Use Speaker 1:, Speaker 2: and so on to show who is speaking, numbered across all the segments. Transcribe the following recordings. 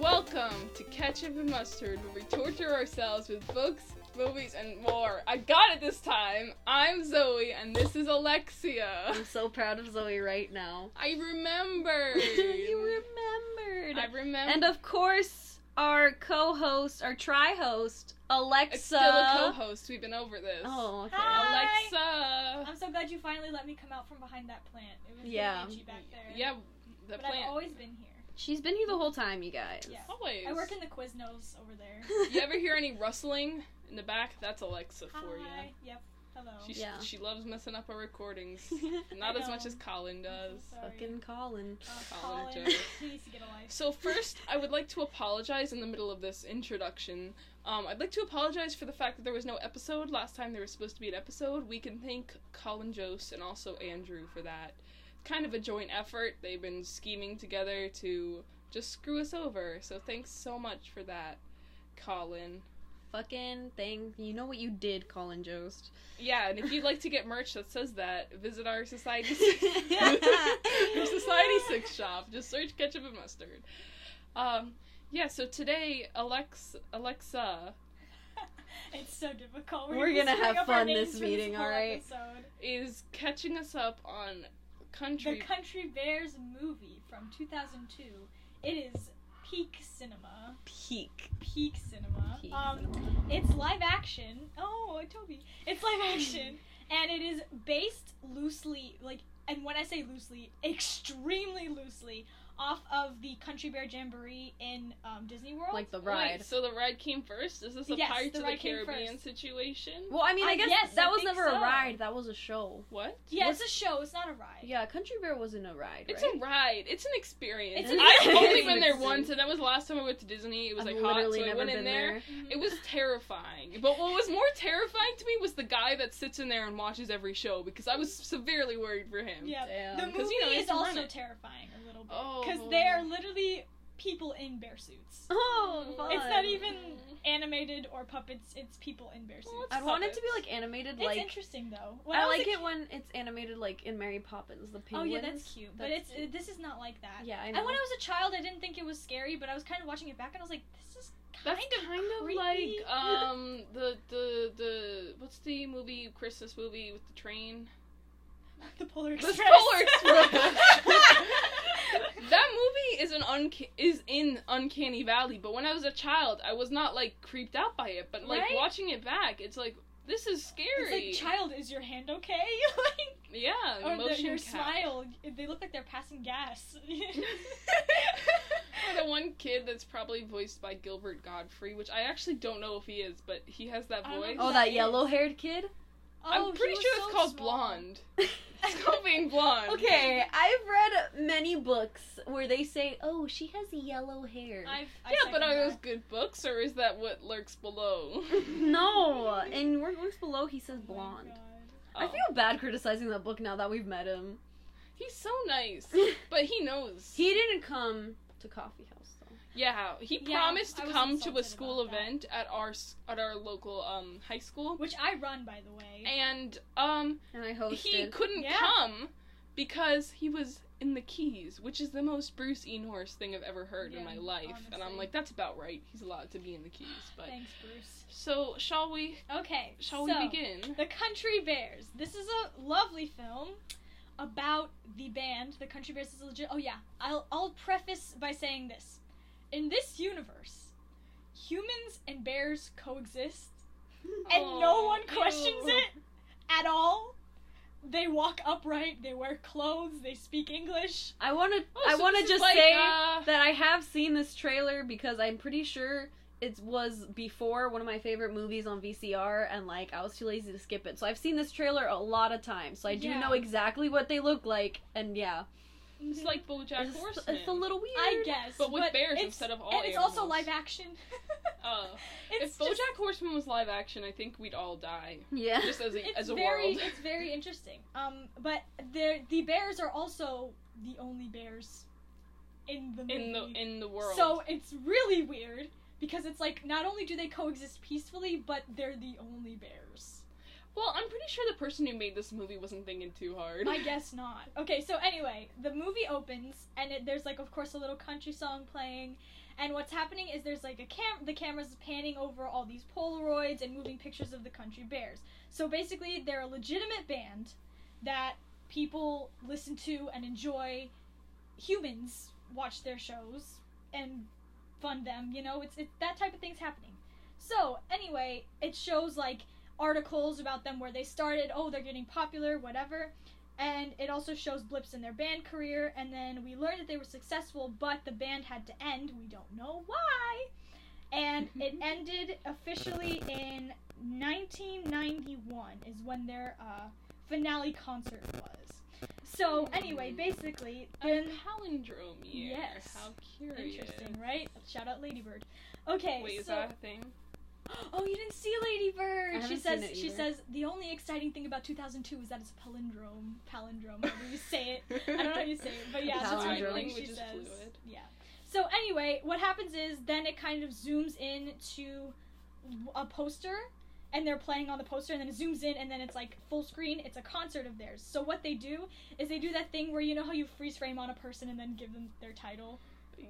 Speaker 1: Welcome to Ketchup and Mustard, where we torture ourselves with books, movies, and more. I got it this time. I'm Zoe, and this is Alexia.
Speaker 2: I'm so proud of Zoe right now.
Speaker 1: I remembered.
Speaker 2: you remembered.
Speaker 1: I remember.
Speaker 2: and of course, our co-host, our tri-host, Alexa.
Speaker 1: it's still a co-host. We've been over this.
Speaker 2: Oh, okay.
Speaker 3: Hi.
Speaker 1: Alexa.
Speaker 3: I'm so glad you finally let me come out from behind that plant. It was
Speaker 2: Yeah.
Speaker 3: really itchy back there.
Speaker 1: Yeah, the
Speaker 3: but
Speaker 1: plant.
Speaker 3: I've always been here.
Speaker 2: She's been here the whole time, you guys.
Speaker 3: Yeah.
Speaker 1: Always.
Speaker 3: I work in the Quiznos over there.
Speaker 1: You ever hear any rustling in the back? That's Alexa for you.
Speaker 3: Hi. Yep. Hello.
Speaker 1: She,
Speaker 2: Yeah.
Speaker 1: she loves messing up our recordings. Not as much as Colin does.
Speaker 3: so.
Speaker 2: Fucking Colin.
Speaker 3: Uh,
Speaker 1: Colin
Speaker 3: Colin,
Speaker 1: Joe.
Speaker 3: he needs to get a life.
Speaker 1: So first, I would like to apologize in the middle of this introduction. Um, I'd like to apologize for the fact that there was no episode last time. There was supposed to be an episode. We can thank Colin Jost and also Andrew for that. Kind of a joint effort. They've been scheming together to just screw us over. So thanks so much for that, Colin.
Speaker 2: Fucking thing. You know what you did, Colin Jost.
Speaker 1: Yeah, and if you'd like to get merch that says that, visit our society our society six shop. Just search ketchup and mustard. Um, yeah. So today, Alex, Alexa
Speaker 3: it's so difficult.
Speaker 2: We're
Speaker 3: just
Speaker 2: gonna have fun this meeting,
Speaker 3: whole
Speaker 2: alright?
Speaker 3: episode.
Speaker 1: is catching us up on
Speaker 3: The
Speaker 1: country.
Speaker 3: Country Bears movie from 2002. It is peak cinema.
Speaker 2: Peak.
Speaker 3: Peak cinema.
Speaker 2: Peak
Speaker 3: um,
Speaker 2: cinema.
Speaker 3: It's live action. Oh, Toby. It's live action. and it is based loosely, like, and when I say loosely, extremely loosely, off of the Country Bear Jamboree in um, Disney World.
Speaker 2: Like the
Speaker 1: Wait,
Speaker 2: ride.
Speaker 1: so the ride came first. Is this a
Speaker 3: Yes,
Speaker 1: Pirates
Speaker 3: the
Speaker 1: of the Caribbean situation?
Speaker 2: Well, I mean, I
Speaker 3: I
Speaker 2: guess
Speaker 3: guess,
Speaker 2: that
Speaker 3: I
Speaker 2: was never
Speaker 3: so.
Speaker 2: a ride. That was a show.
Speaker 1: What?
Speaker 3: yeah,
Speaker 2: what's-
Speaker 3: it's a show. It's not a ride.
Speaker 2: Yeah, Country Bear wasn't a ride,
Speaker 1: It's
Speaker 2: right?
Speaker 1: a ride. It's an experience.
Speaker 3: It's an
Speaker 1: I've only
Speaker 2: experience.
Speaker 1: been there once, and that was the last time I went to Disney. It was
Speaker 2: I've
Speaker 1: like hot, so I went in there.
Speaker 2: there.
Speaker 1: It was terrifying. But what was more terrifying to me was the guy that sits in there and watches every show because I was severely worried for him.
Speaker 3: Yeah.
Speaker 2: Damn.
Speaker 3: The
Speaker 1: 'Cause,
Speaker 3: movie
Speaker 1: you know, he has
Speaker 3: is also terrifying a little bit
Speaker 1: Oh.
Speaker 3: because they are literally people in bear suits.
Speaker 2: Oh, fun.
Speaker 3: It's not even animated or puppets. It's people in bear suits.
Speaker 1: Well,
Speaker 2: I'd want it to be like animated,
Speaker 3: it's
Speaker 2: like
Speaker 3: interesting though. When
Speaker 2: I
Speaker 3: was
Speaker 2: like it
Speaker 3: ki-
Speaker 2: when it's animated like in Mary Poppins, the
Speaker 3: pink.
Speaker 2: Oh
Speaker 3: yeah, that's cute. But it's
Speaker 2: cute.
Speaker 3: this is not like that.
Speaker 2: yeah, I know.
Speaker 3: And when I was a child, I didn't think it was scary, but I was kind of watching it back, and I was like, "This is kind
Speaker 1: That's
Speaker 3: of
Speaker 1: kind of
Speaker 3: creepy.
Speaker 1: like um the the the what's the movie Christmas movie with the train?
Speaker 3: the Polar
Speaker 1: The Polar Express. That movie is an unca- is in uncanny valley, but when I was a child, I was not like creeped out by it, but like
Speaker 3: Right?
Speaker 1: watching it back, it's like this is scary.
Speaker 3: It's like, child, is your hand okay? like,
Speaker 1: yeah,
Speaker 3: or the, your
Speaker 1: cap.
Speaker 3: smile, they look like they're passing gas.
Speaker 1: the one kid that's probably voiced by Gilbert Gottfried, which I actually don't know if he is, but he has that
Speaker 3: I don't know
Speaker 1: voice.
Speaker 2: oh,
Speaker 3: that
Speaker 2: that
Speaker 3: is.
Speaker 2: yellow-haired kid.
Speaker 3: Oh,
Speaker 1: I'm pretty
Speaker 3: was
Speaker 1: sure it's called
Speaker 3: small.
Speaker 1: Blonde. It's called being blonde.
Speaker 2: Okay, I've read many books where they say, "Oh, she has yellow hair."
Speaker 3: I've, I
Speaker 1: Yeah, but
Speaker 3: second
Speaker 1: are those good books, or is that what lurks below?
Speaker 2: no, in Work Works Below, he says
Speaker 3: Oh my
Speaker 2: blonde. I
Speaker 1: Oh.
Speaker 2: feel bad criticizing that book now that we've met him.
Speaker 1: He's so nice, but he knows.
Speaker 2: he didn't come to Coffee House though.
Speaker 1: Yeah, he
Speaker 3: Yeah,
Speaker 1: promised to come to a school
Speaker 3: about that.
Speaker 1: event at our at our local um high school,
Speaker 3: Which I run, by the way.
Speaker 1: and um
Speaker 2: And I hosted.
Speaker 1: he couldn't
Speaker 3: Yeah.
Speaker 1: come because he was in the Keys, which is the most Bruce E. Norris thing I've ever heard in my life, and I'm like, that's about right. He's allowed to be in the Keys, but
Speaker 3: Thanks, Bruce.
Speaker 1: so shall we?
Speaker 3: Okay,
Speaker 1: Shall
Speaker 3: so,
Speaker 1: we begin?
Speaker 3: The Country Bears. This is a lovely film about the band. The Country Bears is legit. Oh yeah, I'll I'll preface by saying this: in this universe, humans and bears coexist, and no one questions
Speaker 1: ew.
Speaker 3: it at all. They walk upright. They wear clothes. They speak English.
Speaker 2: I want to.
Speaker 1: Oh,
Speaker 2: I
Speaker 1: so
Speaker 2: want to just
Speaker 1: like,
Speaker 2: say
Speaker 1: uh,
Speaker 2: that I have seen this trailer because I'm pretty sure it was before one of my favorite movies on VCR, and like I was too lazy to skip it. So I've seen this trailer a lot of times, so I do
Speaker 3: Yeah.
Speaker 2: know exactly what they look like, and yeah,
Speaker 1: It's like BoJack
Speaker 2: it's,
Speaker 1: Horseman.
Speaker 2: it's a little weird.
Speaker 3: I guess,
Speaker 1: But with bears instead of all
Speaker 3: and it's also live action.
Speaker 1: Uh, if BoJack
Speaker 3: just-
Speaker 1: Horseman was live action, I think we'd all die.
Speaker 2: Yeah.
Speaker 1: Just as a,
Speaker 3: it's
Speaker 1: as a
Speaker 3: very
Speaker 1: world.
Speaker 3: it's very interesting. Um, but the the bears are also the only bears in the movie.
Speaker 1: in the in the world.
Speaker 3: So it's really weird because it's like not only do they coexist peacefully, but they're the only bears.
Speaker 1: Well, I'm pretty sure the person who made this movie wasn't thinking too hard.
Speaker 3: I guess not. Okay, so anyway, the movie opens and it, there's like of course a little country song playing, And what's happening is there's like a cam the camera's panning over all these Polaroids and moving pictures of the country bears. So basically they're a legitimate band that people listen to and enjoy. Humans watch their shows and fund them, you know, it's it, that type of thing's happening. So, anyway, it shows like articles about them where they started, oh, they're getting popular, whatever. And it also shows blips in their band career, and then we learned that they were successful, but the band had to end. We don't know why. And it ended officially in 1991, is when their uh, finale concert was. So, anyway, basically,
Speaker 1: A
Speaker 3: then.
Speaker 1: palindrome year.
Speaker 3: Yes.
Speaker 1: How curious.
Speaker 3: Interesting, right? Shout out Lady Bird. Okay,
Speaker 1: Wait, is that a thing?
Speaker 3: oh, you didn't see Lady
Speaker 2: I
Speaker 3: Bird. She says
Speaker 2: seen it
Speaker 3: she says the only exciting thing about 2002 is that it's a palindrome. Palindrome, however you say it. I don't know how you say it, but yeah, that's what I
Speaker 2: Palindrome.
Speaker 3: think she
Speaker 1: Language is
Speaker 3: says.
Speaker 1: fluid.
Speaker 3: Yeah. So anyway, what happens is then it kind of zooms in to a poster and they're playing on the poster and then it zooms in and then it's like full screen it's a concert of theirs so what they do is they do that thing where you know how you freeze frame on a person and then give them their title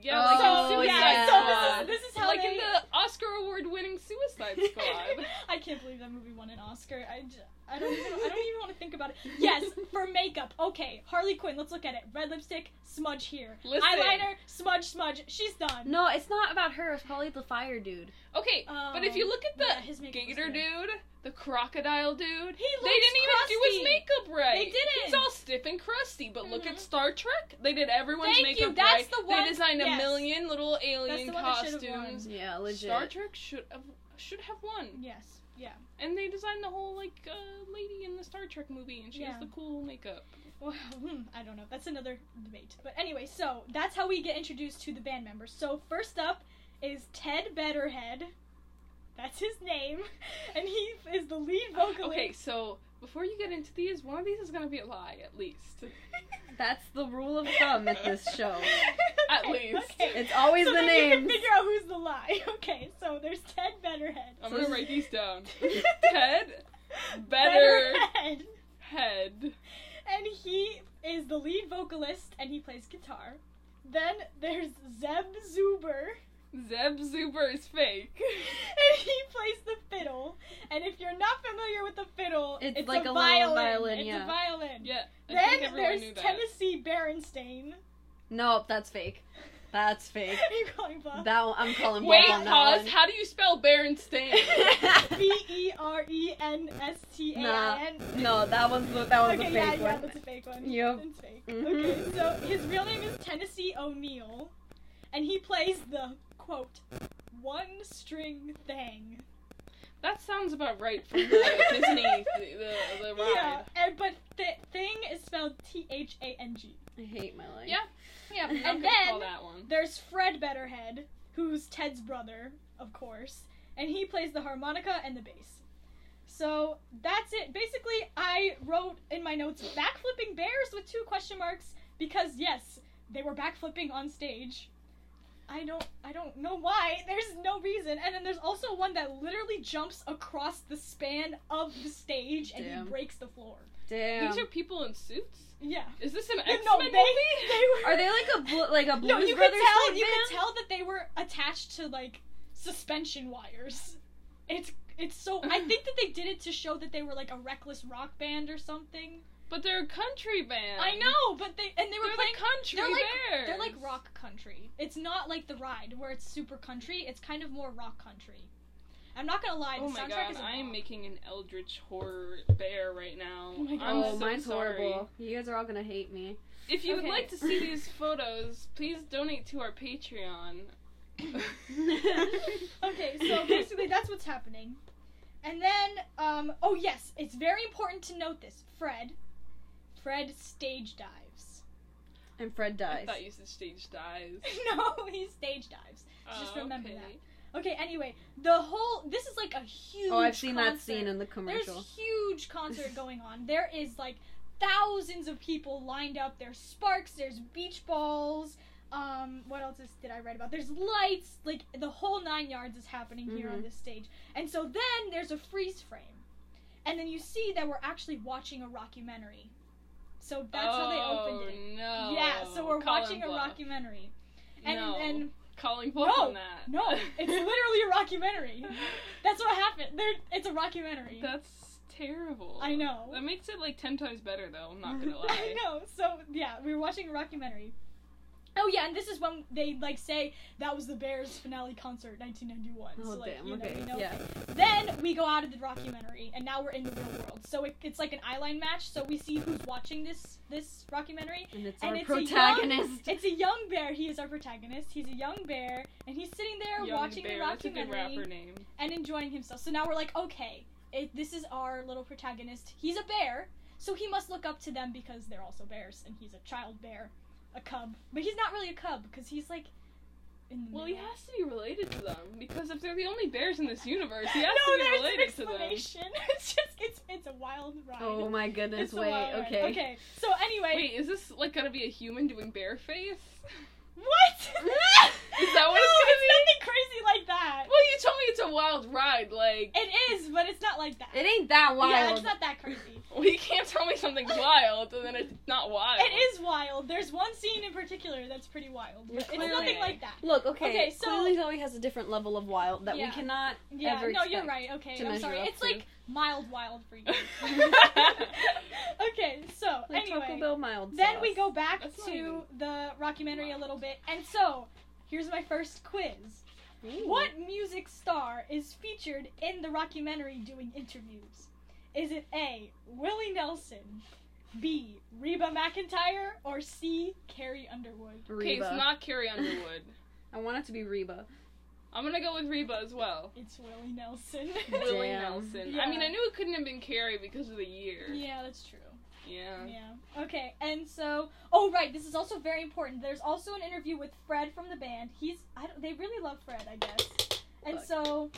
Speaker 1: Yeah,
Speaker 2: Oh,
Speaker 1: like in
Speaker 3: so
Speaker 1: Suicide
Speaker 3: yeah,
Speaker 1: Squad.
Speaker 3: so this is, this is how
Speaker 1: like
Speaker 3: they
Speaker 1: in the Oscar award winning Suicide Squad.
Speaker 3: I can't believe that movie won an Oscar. I, j- I don't even I don't even want to think about it. Yes, for makeup. Okay, Harley Quinn. Let's look at it. Red lipstick, smudge here.
Speaker 1: Listen.
Speaker 3: Eyeliner, smudge, smudge. She's done.
Speaker 2: No, it's not about her. It's probably the fire dude.
Speaker 1: Okay, but if you look at the
Speaker 3: yeah, his makeup
Speaker 1: Gator dude, the crocodile dude,
Speaker 3: He
Speaker 1: they didn't even do his makeup right.
Speaker 3: They didn't.
Speaker 1: He's all stiff and crusty. But look at
Speaker 3: Mhm.
Speaker 1: Star Trek. They did everyone's
Speaker 3: Thank you,
Speaker 1: makeup
Speaker 3: that's
Speaker 1: right.
Speaker 3: the one-
Speaker 1: They designed a million little alien
Speaker 3: the one that should've
Speaker 1: costumes.
Speaker 2: Yeah, legit.
Speaker 1: Star Trek should have should have won.
Speaker 3: Yes. Yeah.
Speaker 1: And they designed the whole like uh, lady in the Star Trek movie, and she
Speaker 3: Yeah.
Speaker 1: has the cool makeup.
Speaker 3: Well, hmm, I don't know. That's another debate. But anyway, so that's how we get introduced to the band members. So first up is Ted Bedderhead. That's his name, and he is the lead vocalist.
Speaker 1: Okay, so before you get into these, one of these is gonna be a lie, at least.
Speaker 2: That's the rule of thumb at this show.
Speaker 1: At
Speaker 3: Okay,
Speaker 1: least.
Speaker 3: Okay.
Speaker 2: It's always
Speaker 3: so
Speaker 2: the
Speaker 3: then you can figure out who's the lie. Okay, so there's Ted Bedderhead.
Speaker 1: I'm
Speaker 2: So
Speaker 1: gonna write these down. Ted Better
Speaker 3: Bedderhead.
Speaker 1: Head.
Speaker 3: And he is the lead vocalist and he plays guitar. Then there's Zeb Zuber.
Speaker 1: Zeb Zuber is fake.
Speaker 3: and he plays the fiddle. And if you're not familiar with the fiddle,
Speaker 2: It's
Speaker 3: it's,
Speaker 2: like
Speaker 3: a,
Speaker 2: a
Speaker 3: violin.
Speaker 2: violin,
Speaker 3: It's
Speaker 2: yeah.
Speaker 3: a violin.
Speaker 1: Yeah, I
Speaker 3: Then
Speaker 1: think
Speaker 3: there's
Speaker 1: knew that.
Speaker 3: Tennessee Berenstain.
Speaker 2: Nope, that's fake. That's fake.
Speaker 3: Are you calling bluff?
Speaker 2: That one, I'm calling
Speaker 1: Wait,
Speaker 2: bluff on that
Speaker 1: pause.
Speaker 2: one.
Speaker 1: How do you spell Berenstain?
Speaker 3: B E R E N S T A I N.
Speaker 2: No, that one's the- that one's
Speaker 3: Okay,
Speaker 2: a
Speaker 3: yeah,
Speaker 2: fake
Speaker 3: yeah,
Speaker 2: one.
Speaker 3: that's a fake one.
Speaker 2: Yep.
Speaker 3: It's fake.
Speaker 2: Mhm.
Speaker 3: Okay, so his real name is Tennessee O'Neill, and he plays the quote one string thing.
Speaker 1: that sounds about right from the Disney the, the, the ride.
Speaker 3: Yeah, and but th- thing is spelled T H A N G.
Speaker 2: I hate my life.
Speaker 1: Yeah. Yeah, I'm
Speaker 3: And
Speaker 1: gonna
Speaker 3: then-
Speaker 1: call that one.
Speaker 3: There's Fred Bedderhead, who's Ted's brother, of course, and he plays the harmonica and the bass. So that's it. Basically, I wrote in my notes backflipping bears with two question marks because yes, they were backflipping on stage. I don't I don't know why. There's no reason. And then there's also one that literally jumps across the span of the stage and
Speaker 2: Damn.
Speaker 3: he breaks the floor.
Speaker 2: Damn.
Speaker 1: These are people in suits.
Speaker 3: Yeah.
Speaker 1: Is this an
Speaker 3: No,
Speaker 1: X
Speaker 3: no,
Speaker 1: Men
Speaker 3: they,
Speaker 1: movie?
Speaker 3: they were
Speaker 2: Are they like a bl- like a Blues
Speaker 3: no, you could tell. You could tell that they were attached to like suspension wires. It's it's so. I think that they did it to show that they were like a reckless rock band or something.
Speaker 1: But they're a country band.
Speaker 3: I know, but they and they were
Speaker 1: They're
Speaker 3: playing.
Speaker 1: the country
Speaker 3: they're like
Speaker 1: bears.
Speaker 3: they're like rock country. It's not like the ride where it's super country. It's kind of more rock country. I'm not gonna lie. The
Speaker 1: Oh my
Speaker 3: soundtrack
Speaker 1: god,
Speaker 3: is a
Speaker 1: I am making an eldritch horror bear right now.
Speaker 3: Oh my God.
Speaker 1: I'm
Speaker 2: oh,
Speaker 1: so
Speaker 2: mine's
Speaker 1: sorry.
Speaker 2: horrible. You guys are all gonna hate me.
Speaker 1: If you
Speaker 3: Okay.
Speaker 1: would like to see these photos, please donate to our Patreon.
Speaker 3: okay, so basically that's what's happening. And then, um, oh yes, it's very important to note this. Fred, Fred stage dives.
Speaker 2: and Fred dies.
Speaker 1: I thought you said stage dives.
Speaker 3: no, he stage dives. Just
Speaker 1: Oh,
Speaker 3: remember
Speaker 1: okay.
Speaker 3: that. Okay, anyway, the whole this is like a huge.
Speaker 2: oh, I've seen that scene in the commercial.
Speaker 3: There's huge concert going on. There is like thousands of people lined up. There's sparks. There's beach balls. Um, what else is, did I write about? There's lights. Like the whole nine yards is happening here on
Speaker 2: Mhm.
Speaker 3: this stage. And so then there's a freeze frame, and then you see that we're actually watching a rockumentary. So that's how they opened it.
Speaker 1: Oh, No.
Speaker 3: Yeah, so we're
Speaker 1: Call
Speaker 3: watching
Speaker 1: him
Speaker 3: a
Speaker 1: bluff.
Speaker 3: rockumentary. And
Speaker 1: no.
Speaker 3: and
Speaker 1: calling bluff
Speaker 3: No,
Speaker 1: on that.
Speaker 3: No, it's literally a rockumentary. That's what happened. There, it's a rockumentary.
Speaker 1: That's terrible.
Speaker 3: I know.
Speaker 1: That makes it like ten times better, though. I'm not gonna lie.
Speaker 3: I know. So yeah, we were watching a rockumentary. Oh yeah, and this is when they like say that was the Bears finale concert, 1991.
Speaker 2: Oh
Speaker 3: so, like,
Speaker 2: damn.
Speaker 3: you know,
Speaker 2: okay.
Speaker 3: we know.
Speaker 2: Yeah.
Speaker 3: Then we go out of the documentary, and now we're in the real world. So it, it's like an eyeline match. So we see who's watching this this rockumentary.
Speaker 2: And it's
Speaker 3: And
Speaker 2: our
Speaker 3: it's a young-
Speaker 2: protagonist.
Speaker 3: It's a young bear. He is our protagonist. He's a young bear, and he's sitting there
Speaker 1: Young
Speaker 3: watching
Speaker 1: Bear,
Speaker 3: the
Speaker 1: that's a good name.
Speaker 3: and enjoying himself. So now we're like, okay, it, this is our little protagonist. He's a bear, so he must look up to them because they're also bears, and he's a child bear, a cub. But he's not really a cub because he's like in the
Speaker 1: Well, he has to be related to them because if they're the only bears in this universe, he has
Speaker 3: no,
Speaker 1: to be
Speaker 3: there's
Speaker 1: related
Speaker 3: an
Speaker 1: to them.
Speaker 3: explanation. it's just it's it's a wild ride.
Speaker 2: Oh my goodness!
Speaker 3: It's a
Speaker 2: Wait.
Speaker 3: wild ride.
Speaker 2: Okay.
Speaker 3: Okay. So anyway,
Speaker 1: Wait, is this like gonna be a human doing bear face?
Speaker 3: what?
Speaker 1: Is that what
Speaker 3: no,
Speaker 1: it's gonna be?
Speaker 3: nothing crazy like that.
Speaker 1: Well, you told me it's a wild ride. Like,
Speaker 3: It is, but it's not like that.
Speaker 2: It ain't that wild.
Speaker 3: Yeah, it's not that crazy.
Speaker 1: well, you can't tell me something's wild and then it's not wild.
Speaker 3: It is wild. There's one scene in particular that's pretty wild.
Speaker 2: Yeah,
Speaker 3: But it's nothing like that.
Speaker 2: Look, okay.
Speaker 3: Okay, so-
Speaker 2: clearly Zoe has a different level of wild that
Speaker 3: Yeah.
Speaker 2: we cannot
Speaker 3: Yeah,
Speaker 2: ever
Speaker 3: no, you're right. Okay, I'm sorry. It's
Speaker 2: to.
Speaker 3: like mild wild for you. okay, so
Speaker 2: Like Taco
Speaker 3: anyway,
Speaker 2: Bell mild.
Speaker 3: then
Speaker 2: sauce.
Speaker 3: we go back
Speaker 1: That's
Speaker 3: to
Speaker 1: even
Speaker 3: the rockumentary a little bit, and so here's my first quiz.
Speaker 2: Ooh.
Speaker 3: What music star is featured in the rockumentary doing interviews? Is it A. Willie Nelson, B. Reba McEntire, or C. Carrie Underwood?
Speaker 1: Okay, it's not Carrie Underwood.
Speaker 2: I want it to be Reba.
Speaker 1: I'm gonna go with Reba as well.
Speaker 3: It's Willie Nelson.
Speaker 1: Willie
Speaker 2: Damn.
Speaker 1: Nelson.
Speaker 3: Yeah.
Speaker 1: I mean, I knew it couldn't have been Carrie because of the year.
Speaker 3: yeah, that's true.
Speaker 1: Yeah.
Speaker 3: Yeah. Okay, and so, oh right, this is also very important. There's also an interview with Fred from the band. He's, I don't, they really love Fred, I guess. And
Speaker 2: Fuck.
Speaker 3: so,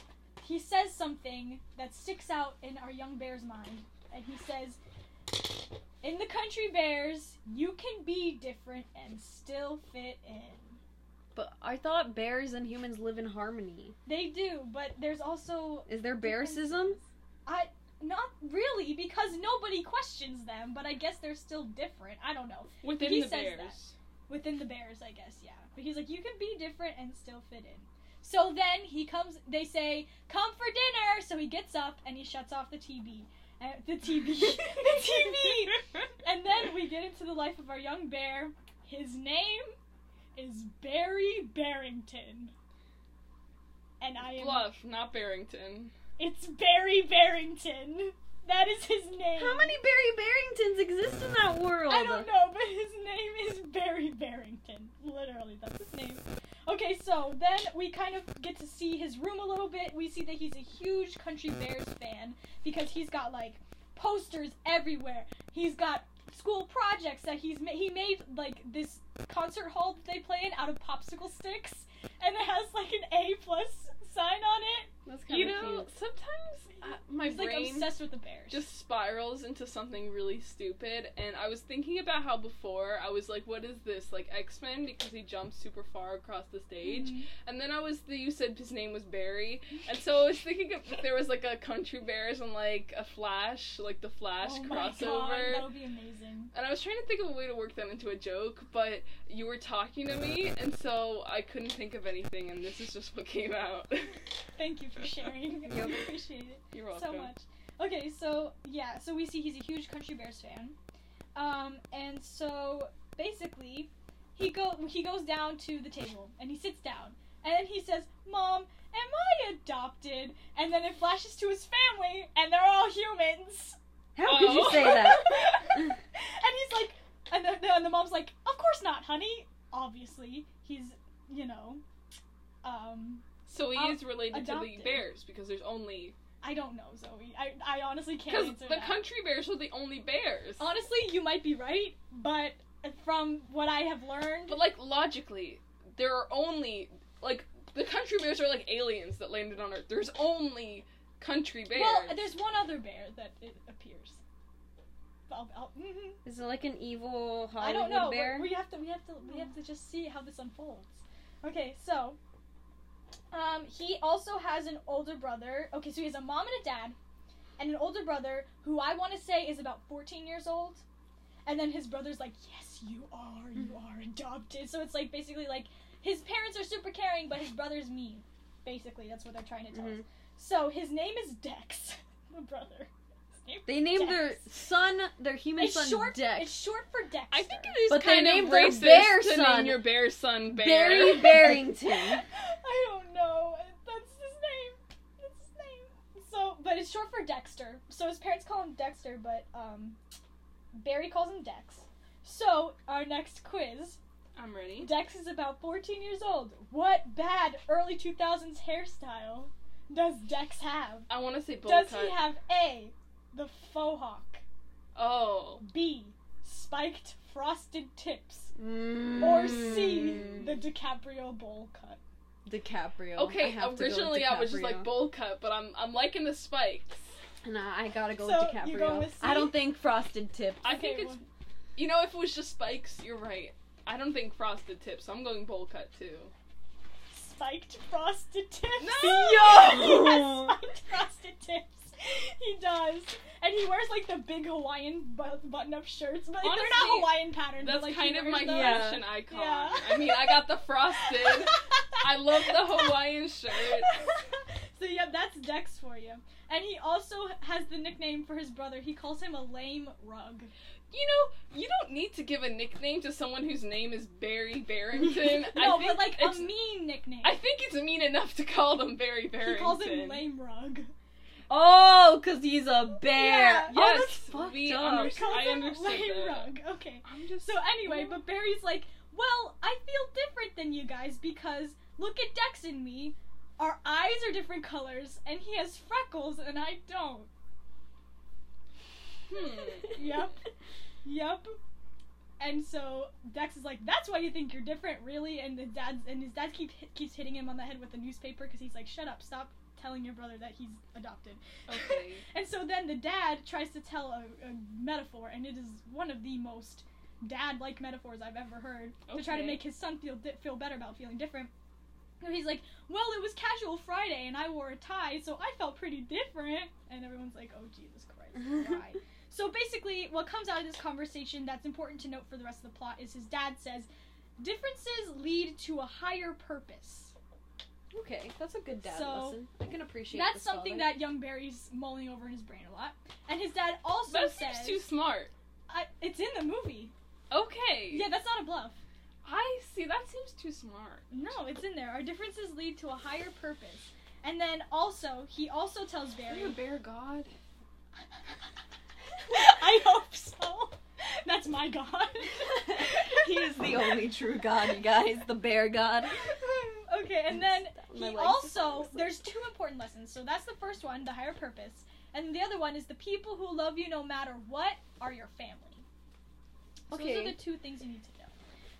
Speaker 3: he says something that sticks out in our young bear's mind, and he says, "In the country bears, you can be different and still fit in."
Speaker 2: But I thought bears and humans live in harmony.
Speaker 3: They do, but there's also
Speaker 2: Is there bearsism?
Speaker 3: I not really because nobody questions them, but I guess they're still different. I don't know.
Speaker 1: Within
Speaker 3: He
Speaker 1: the
Speaker 3: says
Speaker 1: Bears.
Speaker 3: that. within the bears i guess yeah but he's like you can be different and still fit in so then he comes they say come for dinner so he gets up and he shuts off the tv uh, the tv the tv and then we get into the life of our young bear his name is barry barrington and i am
Speaker 1: Bluff, not Barrington.
Speaker 3: it's barry barrington that is his name
Speaker 2: How many Barry Barringtons exist in that world?
Speaker 3: I don't know, but his name is Barry Barrington. Literally, that's his name. Okay, so then we kind of get to see his room a little bit. We see that he's a huge Country Bears fan because he's got like posters everywhere. He's got school projects that he's ma- he made like this concert hall that they play in out of popsicle sticks, and it has like an A plus sign on it.
Speaker 2: That's kind
Speaker 1: You
Speaker 2: of
Speaker 1: know,
Speaker 2: cute.
Speaker 1: sometimes uh, my
Speaker 3: He's like
Speaker 1: brain
Speaker 3: obsessed with the Bears.
Speaker 1: just spirals into something really stupid. And I was thinking about how before I was like, "What is this? Like X Men?" Because he jumps super far across the stage.
Speaker 3: Mhm.
Speaker 1: And then I was, the you said his name was Barry, and so I was thinking if there was like a Country Bears and like a Flash, like the Flash
Speaker 3: oh
Speaker 1: crossover.
Speaker 3: that would be amazing.
Speaker 1: And I was trying to think of a way to work that into a joke, but you were talking to me, and so I couldn't think of anything, and this is just what came out.
Speaker 3: Thank you for sharing. I
Speaker 2: Yep.
Speaker 3: appreciate it.
Speaker 1: You're welcome.
Speaker 3: so much. Okay, so yeah, so we see he's a huge Country Bears fan, um, and so basically, he go he goes down to the table and he sits down, and then he says, "Mom, am I adopted?" And then it flashes to his family, and they're all humans.
Speaker 2: How could you
Speaker 1: Oh.
Speaker 2: say that?
Speaker 3: and he's like, and the, the, and the mom's like, "Of course not, honey. Obviously, he's you know, um."
Speaker 1: So he
Speaker 3: Um,
Speaker 1: is related to the Bears because there's only
Speaker 3: I don't know, Zoe. I, I honestly can't
Speaker 1: because the
Speaker 3: that.
Speaker 1: Country Bears are the only Bears.
Speaker 3: Honestly, you might be right, but from what I have learned,
Speaker 1: But like logically, there are only like the Country Bears are like aliens that landed on Earth. There's only Country Bears.
Speaker 3: well, there's one other bear that it appears. I'll, I'll, mhm.
Speaker 2: Is it like an evil Hollywood
Speaker 3: I don't know.
Speaker 2: bear?
Speaker 3: We, we have to, we have to, we have to just see how this unfolds. Okay, so, um, he also has an older brother. Okay, so he has a mom and a dad, and an older brother who I want to say is about 14 years old. And then his brother's like, "Yes, you are. You are adopted." So it's like basically like his parents are super caring, but his brother's mean. Basically, that's what they're trying to tell us.
Speaker 2: Mhm.
Speaker 3: So his name is Dex, the brother. His name
Speaker 2: They named their son, their human
Speaker 3: It's
Speaker 2: son,
Speaker 3: short.
Speaker 2: Dex.
Speaker 3: It's short for Dexter.
Speaker 1: I think it is
Speaker 2: But they
Speaker 1: kind of
Speaker 2: named their bear
Speaker 1: to
Speaker 2: son
Speaker 1: name your bear son Bear.
Speaker 2: Barry Barrington.
Speaker 3: I don't know. That's his name. That's his name. So, but it's short for Dexter. So his parents call him Dexter, but um, Barry calls him Dex. So our next quiz.
Speaker 1: I'm ready.
Speaker 3: Dex is about 14 years old. What bad early 2000s hairstyle does Dex have?
Speaker 1: I want to say bowl
Speaker 3: Does
Speaker 1: cut.
Speaker 3: he have A, the faux hawk,
Speaker 1: oh,
Speaker 3: B, spiked frosted tips,
Speaker 2: Mm.
Speaker 3: or C, the DiCaprio bowl cut?
Speaker 2: DiCaprio. I
Speaker 1: okay.
Speaker 2: have to go with
Speaker 1: Originally, I was just like bowl cut, but I'm I'm liking the spikes.
Speaker 2: Nah, I gotta go
Speaker 3: So,
Speaker 2: with DiCaprio.
Speaker 3: you going with C?
Speaker 2: I don't think frosted tips.
Speaker 1: I
Speaker 3: Okay,
Speaker 1: think it's
Speaker 3: well-
Speaker 1: you know if it was just spikes, you're right. I don't think frosted tips. So I'm going bowl cut too.
Speaker 3: Spiked frosted tips.
Speaker 1: No!
Speaker 3: he has spiked frosted tips. He does, and he wears like the big Hawaiian bu- button-up shirts, but like, they're not Hawaiian patterns.
Speaker 1: That's
Speaker 3: but, like,
Speaker 1: kind of my
Speaker 3: those.
Speaker 2: Yeah.
Speaker 1: fashion icon.
Speaker 3: Yeah.
Speaker 1: I mean, I got the frosted. I love the Hawaiian shirt.
Speaker 3: so yeah, that's Dex for you. And he also has the nickname for his brother. He calls him a lame rug.
Speaker 1: You know, you don't need to give a nickname to someone whose name is Barry Barrington.
Speaker 3: No,
Speaker 1: I think
Speaker 3: but like
Speaker 1: it's,
Speaker 3: a mean nickname.
Speaker 1: I think it's mean enough to call them Barry Barrington.
Speaker 3: he calls him lame rug.
Speaker 2: Oh, cause he's a bear.
Speaker 3: Yeah.
Speaker 2: Oh,
Speaker 1: Yes,
Speaker 2: that's fucked
Speaker 1: we
Speaker 2: up.
Speaker 3: He
Speaker 1: understand. I
Speaker 3: him
Speaker 1: understood that.
Speaker 3: rug. Okay.
Speaker 1: I'm just
Speaker 3: So anyway, but Barry's like, well, I feel different than you guys because look at Dex and me. Our eyes are different colors, and he has freckles, and I don't.
Speaker 1: Hmm.
Speaker 3: Yep. Yep. And so Dex is like, "That's why you think you're different, really." And his dad's and his dad keep, keeps hitting him on the head with the newspaper because he's like, "Shut up! Stop telling your brother that he's adopted."
Speaker 1: Okay.
Speaker 3: and so then the dad tries to tell a, a metaphor, and it is one of the most dad-like metaphors I've ever heard to try to make his son feel di- feel better about feeling different. And he's like, "Well, it was casual Friday, and I wore a tie, so I felt pretty different." And everyone's like, "Oh Jesus Christ, why?" So basically, what comes out of this conversation that's important to note for the rest of the plot is his dad says, "Differences lead to a higher purpose."
Speaker 2: Okay, that's a good dad
Speaker 3: So,
Speaker 2: lesson. I can appreciate.
Speaker 3: That.
Speaker 2: That's
Speaker 3: something
Speaker 2: father.
Speaker 3: that young Barry's mulling over in his brain a lot. And his dad also
Speaker 1: That
Speaker 3: says,
Speaker 1: seems too smart.
Speaker 3: I, "It's in the movie."
Speaker 1: Okay.
Speaker 3: Yeah, that's not a bluff.
Speaker 1: I see. That seems too smart.
Speaker 3: No, it's in there. Our differences lead to a higher purpose. And then also, he also tells
Speaker 1: Are you
Speaker 3: Barry.
Speaker 1: a bear god?
Speaker 3: I hope so. That's my god.
Speaker 2: he is the only true god, you guys. The bear god.
Speaker 3: okay, and then
Speaker 2: My
Speaker 3: he also there's two important lessons. So that's the first one, the higher purpose, and the other one is the people who love you no matter what are your family. So those are the two things you need to know.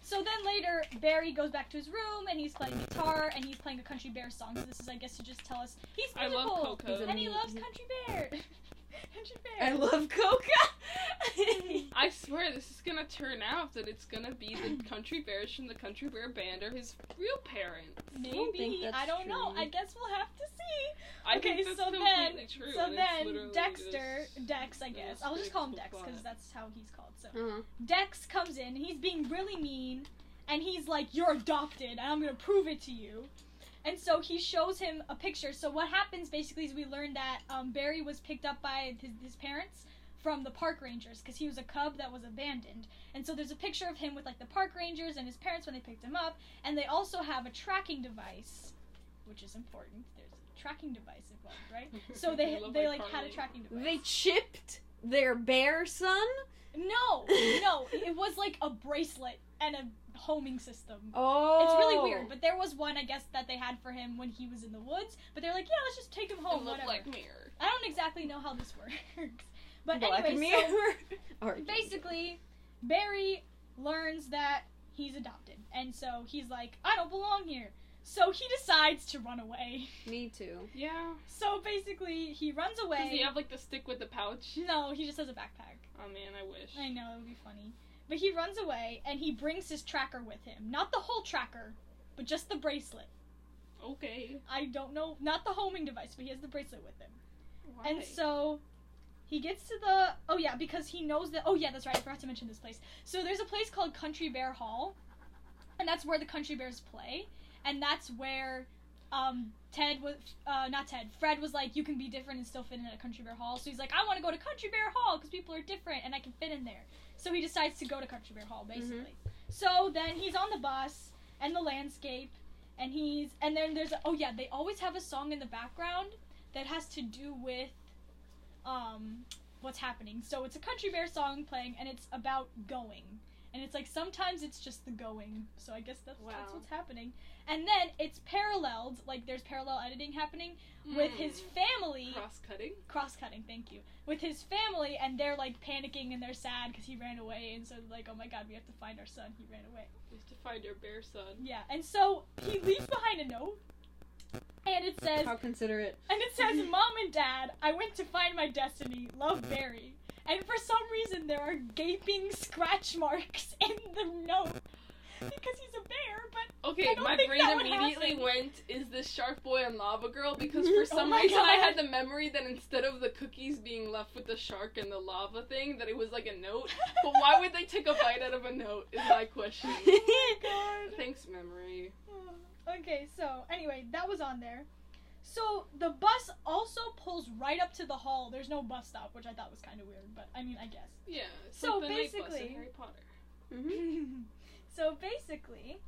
Speaker 3: So then later, Barry goes back to his room and he's playing guitar and he's playing a Country Bear song. So this is, I guess, to just tell us he's
Speaker 1: I love Coco.
Speaker 3: And he loves Country Bear. country
Speaker 2: I love Coca.
Speaker 1: I swear this is gonna turn out that it's gonna be the country bears from the country bear band or his real parents.
Speaker 2: don't
Speaker 3: Maybe
Speaker 2: that's
Speaker 3: I don't know. I guess we'll have to see.
Speaker 1: I
Speaker 3: okay,
Speaker 1: think that's
Speaker 3: so then,
Speaker 1: true.
Speaker 3: so then Dexter, Dex, I guess. I'll just call him Dex because that's how he's called. So
Speaker 2: uh-huh.
Speaker 3: Dex comes in, and he's being really mean, and he's like, "You're adopted, and I'm gonna prove it to you." And so he shows him a picture. So what happens basically is we learn that um, Barry was picked up by his, his parents from the park rangers because he was a cub that was abandoned. And so there's a picture of him with like the park rangers and his parents when they picked him up, and they also have a tracking device, which is important. There's a tracking device involved, right? So they they
Speaker 1: my
Speaker 3: like had a tracking device.
Speaker 2: They chipped their bear son.
Speaker 3: No, no, it was like a bracelet and a homing system.
Speaker 2: Oh,
Speaker 3: It's really weird, but there was one I guess that they had for him when he was in the woods. But they're like, yeah, let's just take him home.
Speaker 1: looked
Speaker 3: Whatever.
Speaker 1: like mirror.
Speaker 3: I don't exactly know how this works, but
Speaker 2: Black
Speaker 3: anyway, so
Speaker 2: Mirror. Or-
Speaker 3: basically, Barry learns that he's adopted, and so he's like, I don't belong here. So he decides to run away.
Speaker 2: me too.
Speaker 1: Yeah.
Speaker 3: So basically, he runs away.
Speaker 1: Does he have like the stick with the pouch?
Speaker 3: no, he just has a backpack.
Speaker 1: Oh man, I wish.
Speaker 3: I know, it would be funny. But he runs away and he brings his tracker with him. Not the whole tracker, but just the bracelet.
Speaker 1: Okay.
Speaker 3: I don't know, not the homing device, but he has the bracelet with him.
Speaker 1: Why?
Speaker 3: And so he gets to the oh yeah, because he knows that oh yeah, that's right, I forgot to mention this place. So there's a place called Country Bear Hall. and that's where the Country Bears play, and that's where um, Ted was uh, not Ted. Fred was like, you can be different and still fit in at a Country Bear Hall. So he's like, I want to go to Country Bear Hall because people are different and I can fit in there. So he decides to go to Country Bear Hall basically. So then he's on the bus and the landscape, and he's and then there's oh yeah, they always have a song in the background that has to do with um what's happening. So it's a Country Bear song playing, and it's about going. And it's like sometimes it's just the going. So I guess that's, that's what's happening. And then it's paralleled, like there's parallel editing happening with his mm. family
Speaker 1: cross cutting.
Speaker 3: cross cutting. Thank you. With his family, and they're like panicking and they're sad because he ran away, and so like, oh my god, we have to find our son. He ran away.
Speaker 1: We have to find our bear son.
Speaker 3: Yeah, and so he leaves behind a note, and it says,
Speaker 2: How considerate.
Speaker 3: and it says, "Mom and Dad, I went to find my destiny. Love Barry." And for some reason, there are gaping scratch marks in the note because he's a bear. But
Speaker 1: Okay, my brain immediately
Speaker 3: happen.
Speaker 1: went, is this Shark Boy and Lava Girl? Because for
Speaker 3: Oh
Speaker 1: some
Speaker 3: my
Speaker 1: reason I had the memory that instead of the cookies being left with the shark and the lava thing, that it was like a note. But why would they take a bite out of a note is my question.
Speaker 3: oh my god.
Speaker 1: Thanks, memory.
Speaker 3: Okay, so anyway, that was on there. So the bus also pulls right up to the hall. There's no bus stop, which I thought was kind of weird, but I mean, I guess.
Speaker 1: Yeah. It's
Speaker 3: So
Speaker 1: like the night bus in
Speaker 3: basically-
Speaker 1: Harry Potter.
Speaker 2: Mhm.
Speaker 3: so basically,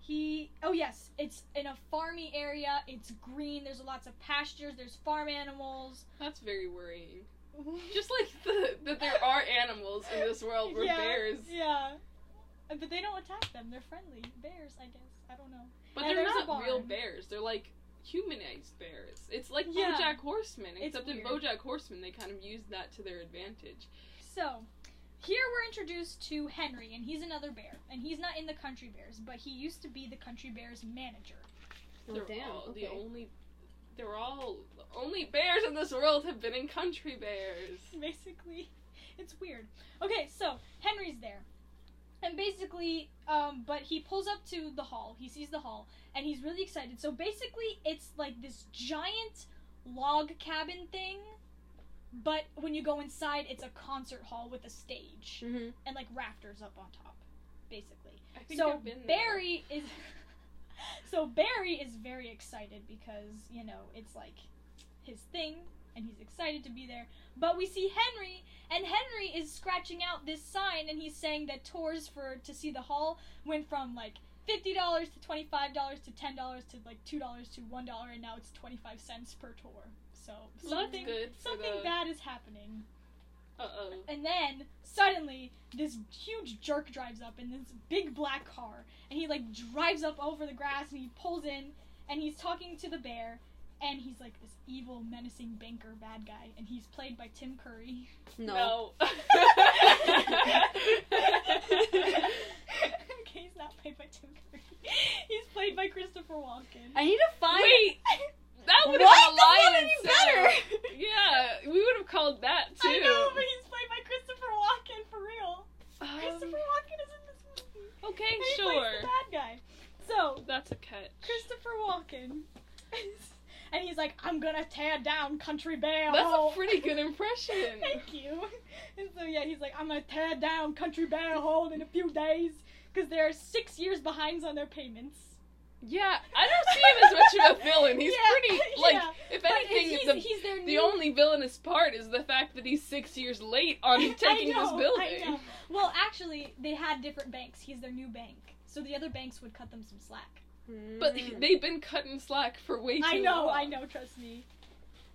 Speaker 3: he. Oh yes, it's in a farmy area. It's green. There's lots of pastures. There's farm animals.
Speaker 1: That's very worrying. Just like the, that there are animals in this world where
Speaker 3: yeah,
Speaker 1: bears,
Speaker 3: Yeah. But they don't attack them. They're friendly bears, I guess. I don't know.
Speaker 1: but
Speaker 3: and
Speaker 1: they're not real bears. They're like humanized bears. It's like
Speaker 3: Yeah.
Speaker 1: BoJack Horseman,
Speaker 3: It's
Speaker 1: except in. BoJack Horseman they kind of used that to their advantage.
Speaker 3: So, here we're introduced to Henry, and he's another bear. And he's not in the Country Bears, but he used to be the Country Bears manager.
Speaker 2: Oh,
Speaker 1: they're
Speaker 2: damn.
Speaker 1: all
Speaker 2: okay.
Speaker 1: the only. They're all the only bears in this world have been in country bears.
Speaker 3: Basically, it's weird. Okay, so Henry's there. And basically, um, but he pulls up to the hall. He sees the hall, and he's really excited. So basically, it's like this giant log cabin thing, but when you go inside, it's a concert hall with a stage
Speaker 2: Mhm.
Speaker 3: and like rafters up on top, basically.
Speaker 1: I think
Speaker 3: so
Speaker 1: I've been.
Speaker 3: Barry is so Barry is very excited because you know it's like his thing and he's excited to be there. But we see Henry and Henry is scratching out this sign and he's saying that tours for to see the hall went from like fifty dollars to twenty five dollars to ten dollars to like two dollars to one dollar and now it's twenty five cents per tour. So something something
Speaker 1: the-
Speaker 3: bad is happening.
Speaker 1: Uh oh.
Speaker 3: And then suddenly this huge jerk drives up in this big black car and he like drives up over the grass and he pulls in and he's talking to the bear and he's like this evil menacing banker bad guy and he's played by Tim Curry.
Speaker 2: No.
Speaker 3: okay, he's not played by Tim Curry. He's played by Christopher Walken.
Speaker 2: I need to find.
Speaker 1: Wait, that would have been a
Speaker 2: That's not any
Speaker 1: better.
Speaker 2: better.
Speaker 1: Yeah, we would have called that too.
Speaker 3: I know, but he's played by Christopher Walken for real.
Speaker 1: Um,
Speaker 3: Christopher Walken is in this movie.
Speaker 1: okay,
Speaker 3: And he
Speaker 1: sure.
Speaker 3: plays the bad guy. So
Speaker 1: That's a catch.
Speaker 3: Christopher Walken. And he's like, I'm gonna tear down Country Bear
Speaker 1: That's a pretty good impression.
Speaker 3: Thank you. And so, yeah, he's like, I'm gonna tear down Country Bear Hall in a few days because they're six years behind on their payments.
Speaker 1: Yeah, I don't see him as much of a villain. He's
Speaker 3: Yeah,
Speaker 1: pretty like
Speaker 3: yeah.
Speaker 1: if anything,
Speaker 3: he's,
Speaker 1: the
Speaker 3: he's
Speaker 1: the
Speaker 3: new...
Speaker 1: only villainous part is the fact that he's six years late on taking
Speaker 3: know,
Speaker 1: this building.
Speaker 3: Well, actually, they had different banks. He's their new bank. So the other banks would cut them some slack.
Speaker 1: But
Speaker 2: Mm.
Speaker 1: they've been cutting slack for way too long.
Speaker 3: I know,
Speaker 1: long.
Speaker 3: I know, trust me.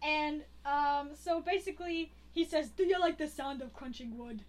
Speaker 3: And um, so basically, he says, "Do you like the sound of crunching wood?"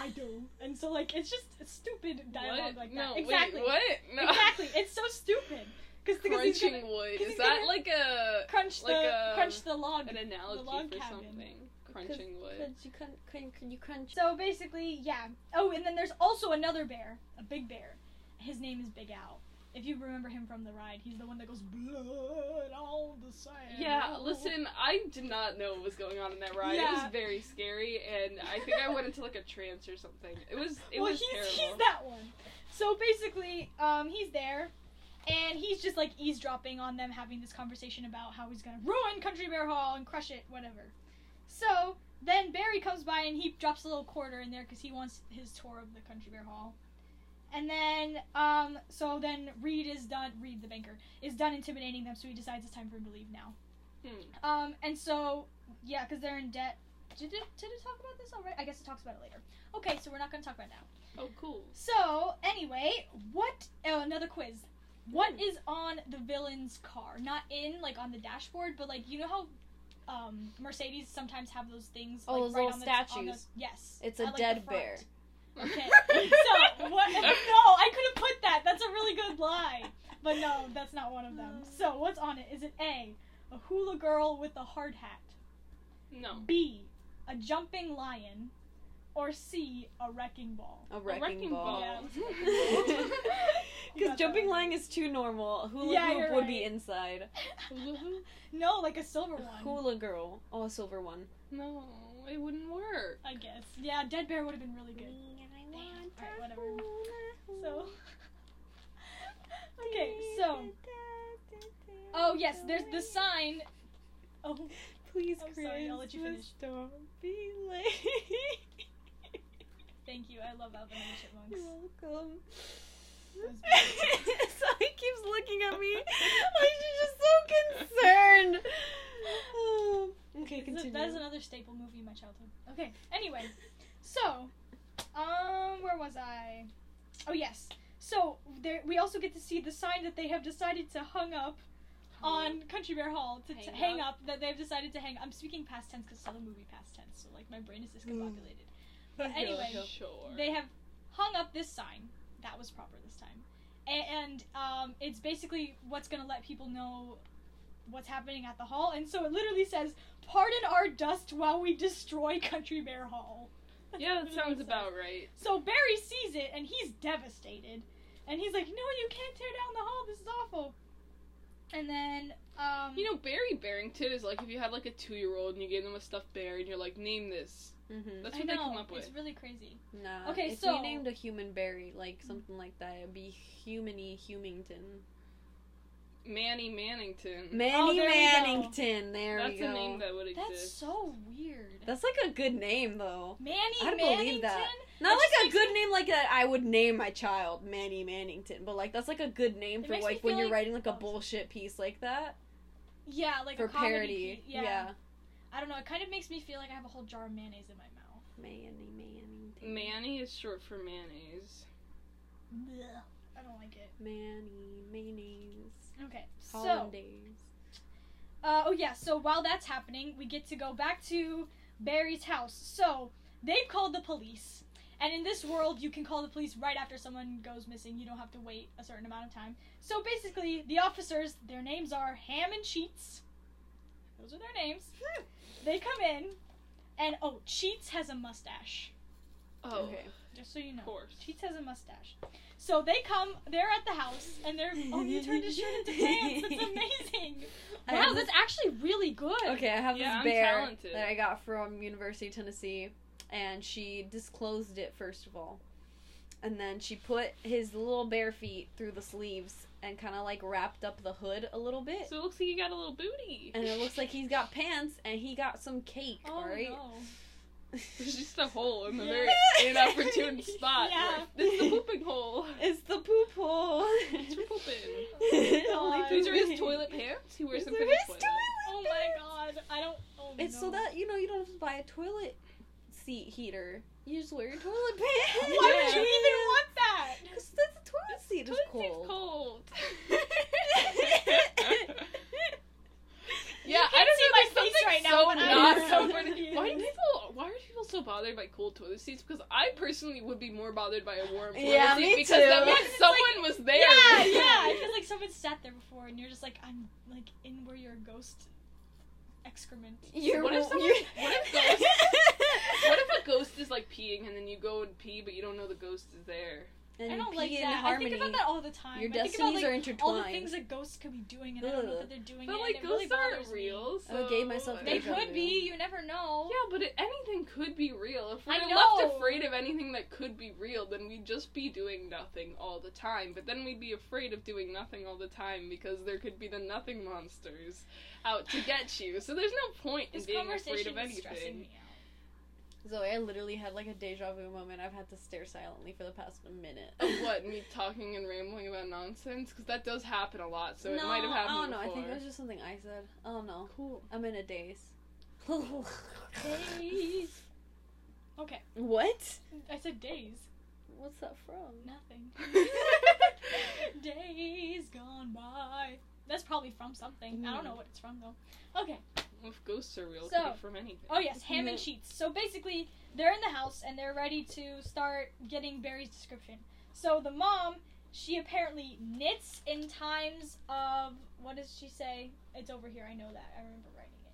Speaker 3: I do. And so like, it's just stupid dialogue
Speaker 1: What?
Speaker 3: like
Speaker 1: no,
Speaker 3: that. exactly.
Speaker 1: Wait, what? No.
Speaker 3: Exactly. It's so stupid. Because he's
Speaker 1: Crunching
Speaker 3: gonna
Speaker 1: wood.
Speaker 3: 'cause
Speaker 1: Is that like a
Speaker 3: crunch the
Speaker 1: like a-
Speaker 3: crunch the log.
Speaker 1: an analogy
Speaker 3: log
Speaker 1: for
Speaker 3: cabin.
Speaker 1: something? Crunching wood.
Speaker 2: Could you crunch? Can, can you crunch?
Speaker 3: So basically, yeah. Oh, and then there's also another bear, a big bear. His name is Big Al. If you remember him from the ride, he's the one that goes blood on the sand.
Speaker 1: Yeah, listen, I did not know what was going on in that ride. It was very scary, and I think I went into like a trance or something. It was it
Speaker 3: well,
Speaker 1: was
Speaker 3: he's,
Speaker 1: terrible.
Speaker 3: he's that one. So basically, um, he's there, and he's just like eavesdropping on them having this conversation about how he's gonna ruin Country Bear Hall and crush it, whatever. So then Barry comes by and he drops a little quarter in there because he wants his tour of the Country Bear Hall. And then um, so then Reed is done. Reed the banker is done intimidating them, so he decides it's time for him to leave now.
Speaker 1: Hmm.
Speaker 3: Um, and so yeah, because they're in debt. Did it, did it talk about this already? I guess it talks about it later. Okay, so we're not gonna talk about it now.
Speaker 1: Oh, cool.
Speaker 3: So anyway, what? Oh, another quiz. What is on the villain's car? Not in like on the dashboard, but like you know how um, Mercedes sometimes have those things.
Speaker 2: Oh,
Speaker 3: like,
Speaker 2: those
Speaker 3: right
Speaker 2: little
Speaker 3: on the, On the,
Speaker 2: statues.
Speaker 3: yes.
Speaker 2: It's
Speaker 3: I
Speaker 2: a
Speaker 3: like
Speaker 2: dead bear.
Speaker 3: Okay. so what? No, I could have put that. That's a really good lie. But no, that's not one of them. So what's on it? Is it A, a hula girl with a hard hat?
Speaker 1: No.
Speaker 3: B, a jumping lion, or C, a wrecking ball?
Speaker 2: A wrecking,
Speaker 1: wrecking
Speaker 2: ball.
Speaker 1: ball.
Speaker 2: Because
Speaker 3: got
Speaker 2: jumping lion is too normal. Hula
Speaker 3: Yeah,
Speaker 2: hoop
Speaker 3: you're
Speaker 2: would be
Speaker 3: right.
Speaker 2: inside.
Speaker 3: no, like a silver one.
Speaker 2: Hula girl. Oh, a silver one.
Speaker 1: No, it wouldn't work.
Speaker 3: I guess. Yeah, Dead Bear would have been really good. Mm. Alright, whatever. So. okay, so. Oh yes, there's the sign. Oh,
Speaker 2: Please,
Speaker 3: I'm sorry, I'll let you finish.
Speaker 2: Don't be late.
Speaker 3: thank you. I love Alvin and the Chipmunks.
Speaker 2: You're welcome. So he keeps looking at me like she's just so concerned. Oh. okay, continue.
Speaker 3: That is another staple movie in my childhood. Okay, anyway. So, um, where was I? Oh, yes. So, there, we also get to see the sign that they have decided to hung up on Country Bear Hall to t-
Speaker 1: Hang
Speaker 3: hang up. that they've decided to hang. I'm speaking past tense because it's a movie past tense, so like my brain is discombobulated. But anyway,
Speaker 1: Sure.
Speaker 3: they have hung up this sign. That was proper this time. A- And um, it's basically what's going to let people know what's happening at the hall. And so it literally says, Pardon our dust while we destroy Country Bear Hall.
Speaker 1: Yeah, that sounds about right.
Speaker 3: So Barry sees it and he's devastated. And he's like, No, you can't tear down the hall. This is awful. And then, um,
Speaker 1: You know, Barry Barrington is like if you had like a two year old and you gave them a stuffed bear and you're like, name this.
Speaker 2: Mm-hmm.
Speaker 1: That's
Speaker 3: I
Speaker 1: what
Speaker 3: know,
Speaker 1: they come up with.
Speaker 3: It's really crazy.
Speaker 2: Nah.
Speaker 3: Okay,
Speaker 2: if
Speaker 3: so-
Speaker 2: we named a human Barry, like something like that, it'd be Humany Humington.
Speaker 1: Manny Mannington.
Speaker 2: Oh, Manny
Speaker 3: there we go.
Speaker 2: Mannington. There
Speaker 1: That's
Speaker 2: we go.
Speaker 1: a name that would exist.
Speaker 3: That's so weird.
Speaker 2: That's like a good name, though.
Speaker 3: Manny
Speaker 2: I'd
Speaker 3: Mannington?
Speaker 2: believe that. Not
Speaker 3: That
Speaker 2: like a good
Speaker 3: me-
Speaker 2: name like that I would name my child Manny Mannington, but like that's like a good name
Speaker 3: It
Speaker 2: for like when you're
Speaker 3: like-
Speaker 2: writing like a
Speaker 3: oh,
Speaker 2: bullshit piece like that
Speaker 3: Yeah, like
Speaker 2: for
Speaker 3: a
Speaker 2: parody.
Speaker 3: piece.
Speaker 2: Yeah.
Speaker 3: I don't know. It kind of makes me feel like I have a whole jar of mayonnaise in my mouth.
Speaker 2: Manny Mannington.
Speaker 1: Manny is short for mayonnaise.
Speaker 3: Blech. I don't like it.
Speaker 2: Manny mayonnaise.
Speaker 3: Okay, so
Speaker 2: Hollandaise.
Speaker 3: uh, oh yeah. So while that's happening, we get to go back to Barry's house. So they've called the police, and in this world, you can call the police right after someone goes missing. You don't have to wait a certain amount of time. So basically, the officers, their names are Ham and Cheets. Those are their names. They come in, and oh, Cheets has a mustache.
Speaker 1: Oh,
Speaker 2: Okay.
Speaker 3: Just so you know.
Speaker 1: of course.
Speaker 3: Cheets has a mustache. So they come, they're at the house, and they're. Oh, you turned his shirt into pants. That's amazing.
Speaker 2: I
Speaker 3: Wow,
Speaker 2: have
Speaker 3: that's actually really good.
Speaker 2: Okay, I have
Speaker 1: Yeah,
Speaker 2: this
Speaker 1: I'm
Speaker 2: bear
Speaker 1: talented.
Speaker 2: that I got from University of Tennessee, and she disclosed it first of all, and then she put his little bare feet through the sleeves and kind of like wrapped up the hood a little bit,
Speaker 1: So it looks like he got a little booty.
Speaker 2: and it looks like he's got pants and he got some cake.
Speaker 3: Oh,
Speaker 2: all right.
Speaker 3: no.
Speaker 1: There's just a hole in the very inopportune spot.
Speaker 3: Yeah.
Speaker 1: It's the pooping hole.
Speaker 2: It's the poop hole.
Speaker 1: It's for pooping.
Speaker 2: Oh Only
Speaker 3: God.
Speaker 1: These are his
Speaker 2: pooping.
Speaker 1: toilet pants. He wears them for
Speaker 2: are
Speaker 1: the
Speaker 2: his
Speaker 1: toilet.
Speaker 3: Oh my god. I don't. Oh
Speaker 2: It's
Speaker 3: no.
Speaker 2: so that you know you don't have to buy a toilet seat heater. You just wear your toilet pants.
Speaker 3: Why would you even want that?
Speaker 2: Because that's the toilet seat is
Speaker 1: Toilet
Speaker 2: cold.
Speaker 1: seat's cold. Yeah,
Speaker 3: can't
Speaker 1: I don't
Speaker 3: see
Speaker 1: know.
Speaker 3: my
Speaker 1: there's
Speaker 3: face
Speaker 1: something
Speaker 3: right now,
Speaker 1: so
Speaker 3: but I'm
Speaker 1: not
Speaker 3: so
Speaker 1: comfortable.
Speaker 3: confused.
Speaker 1: Why do people? Why are people so bothered by cold toilet seats? Because I personally would be more bothered by a warm toilet
Speaker 2: Yeah,
Speaker 1: seat
Speaker 2: me
Speaker 1: because
Speaker 2: too.
Speaker 1: that means
Speaker 3: It's
Speaker 1: someone was there.
Speaker 3: Yeah,
Speaker 1: with
Speaker 3: yeah. I feel like someone sat there before, and you're just like, I'm like in where your ghost excrement.
Speaker 2: You're,
Speaker 1: What if someone- what if ghosts- What if a ghost is like peeing and then you go and pee, but you don't know the ghost is there?
Speaker 2: And
Speaker 3: I don't
Speaker 2: pee
Speaker 3: like
Speaker 2: in
Speaker 3: that.
Speaker 2: harmony.
Speaker 3: I think about that all the time.
Speaker 2: Your
Speaker 3: I think
Speaker 2: destinies
Speaker 3: about,
Speaker 2: are intertwined.
Speaker 3: all the things that ghosts could be doing, and I don't know that they're doing
Speaker 1: But
Speaker 3: it.
Speaker 1: like
Speaker 3: and it really
Speaker 1: ghosts aren't
Speaker 3: me.
Speaker 1: real.
Speaker 2: Oh, I
Speaker 1: So
Speaker 2: gave myself
Speaker 3: They could be. You never know.
Speaker 1: Yeah, but it, anything could be real. If
Speaker 3: I
Speaker 1: we're left afraid of anything that could be real, then we'd just be doing nothing all the time. But then we'd be afraid of doing nothing all the time because there could be the nothing monsters out to get you. So there's no point in
Speaker 3: This
Speaker 1: being afraid of
Speaker 3: is stressing
Speaker 1: anything.
Speaker 2: Zoe, I literally had like a deja vu moment. I've had to stare silently for the past minute.
Speaker 1: Of what? Me talking and rambling about nonsense? Because that does happen a lot, so it might have happened
Speaker 2: I don't know.
Speaker 1: before.
Speaker 2: I think it was just something I said. I don't know.
Speaker 1: cool.
Speaker 2: I'm in a daze.
Speaker 3: Days. Okay,
Speaker 2: what?
Speaker 3: I said days.
Speaker 2: What's that from?
Speaker 3: Nothing. Days gone by. That's probably from something. I don't know mm. what it's from though. Okay.
Speaker 1: If ghosts are real,
Speaker 3: So-
Speaker 1: from anything.
Speaker 3: Oh yes, Hamm and Cheets. So basically, they're in the house and they're ready to start getting Barry's description. So the mom, she apparently knits in times of what does she say? It's over here. I know that. I remember writing it.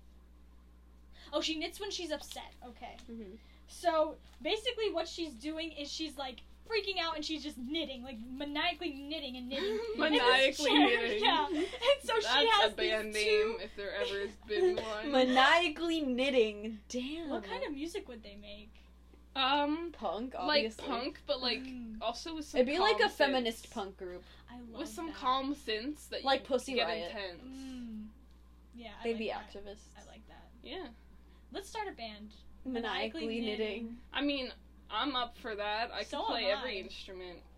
Speaker 3: Oh, she knits when she's upset. Okay.
Speaker 2: Mhm.
Speaker 3: So basically, what she's doing is she's like freaking out and she's just knitting, like maniacally knitting and knitting. in this
Speaker 1: Maniacally
Speaker 3: chair.
Speaker 1: knitting.
Speaker 3: Yeah. And so
Speaker 1: That's
Speaker 3: she has
Speaker 1: a band
Speaker 3: these
Speaker 1: name
Speaker 3: two-
Speaker 1: if there ever has been one.
Speaker 2: Maniacally knitting. Damn.
Speaker 3: What kind of music would they make?
Speaker 1: um,
Speaker 2: punk? obviously.
Speaker 1: like punk, but like
Speaker 3: Mm.
Speaker 1: also with some.
Speaker 2: It'd be like
Speaker 1: calm
Speaker 2: a feminist punk group.
Speaker 3: I love
Speaker 1: with some
Speaker 3: that.
Speaker 1: calm synths that
Speaker 2: Like
Speaker 1: you
Speaker 2: Pussy
Speaker 1: get
Speaker 2: Riot.
Speaker 1: intense.
Speaker 3: Mm. Yeah, I
Speaker 2: They'd
Speaker 3: like
Speaker 2: be
Speaker 3: that.
Speaker 2: activists.
Speaker 3: I like that.
Speaker 1: Yeah,
Speaker 3: Let's start a band.
Speaker 2: Maniacally knitting.
Speaker 1: I mean, I'm up for that. I can
Speaker 3: So
Speaker 1: play
Speaker 3: am
Speaker 1: every
Speaker 3: I.
Speaker 1: instrument.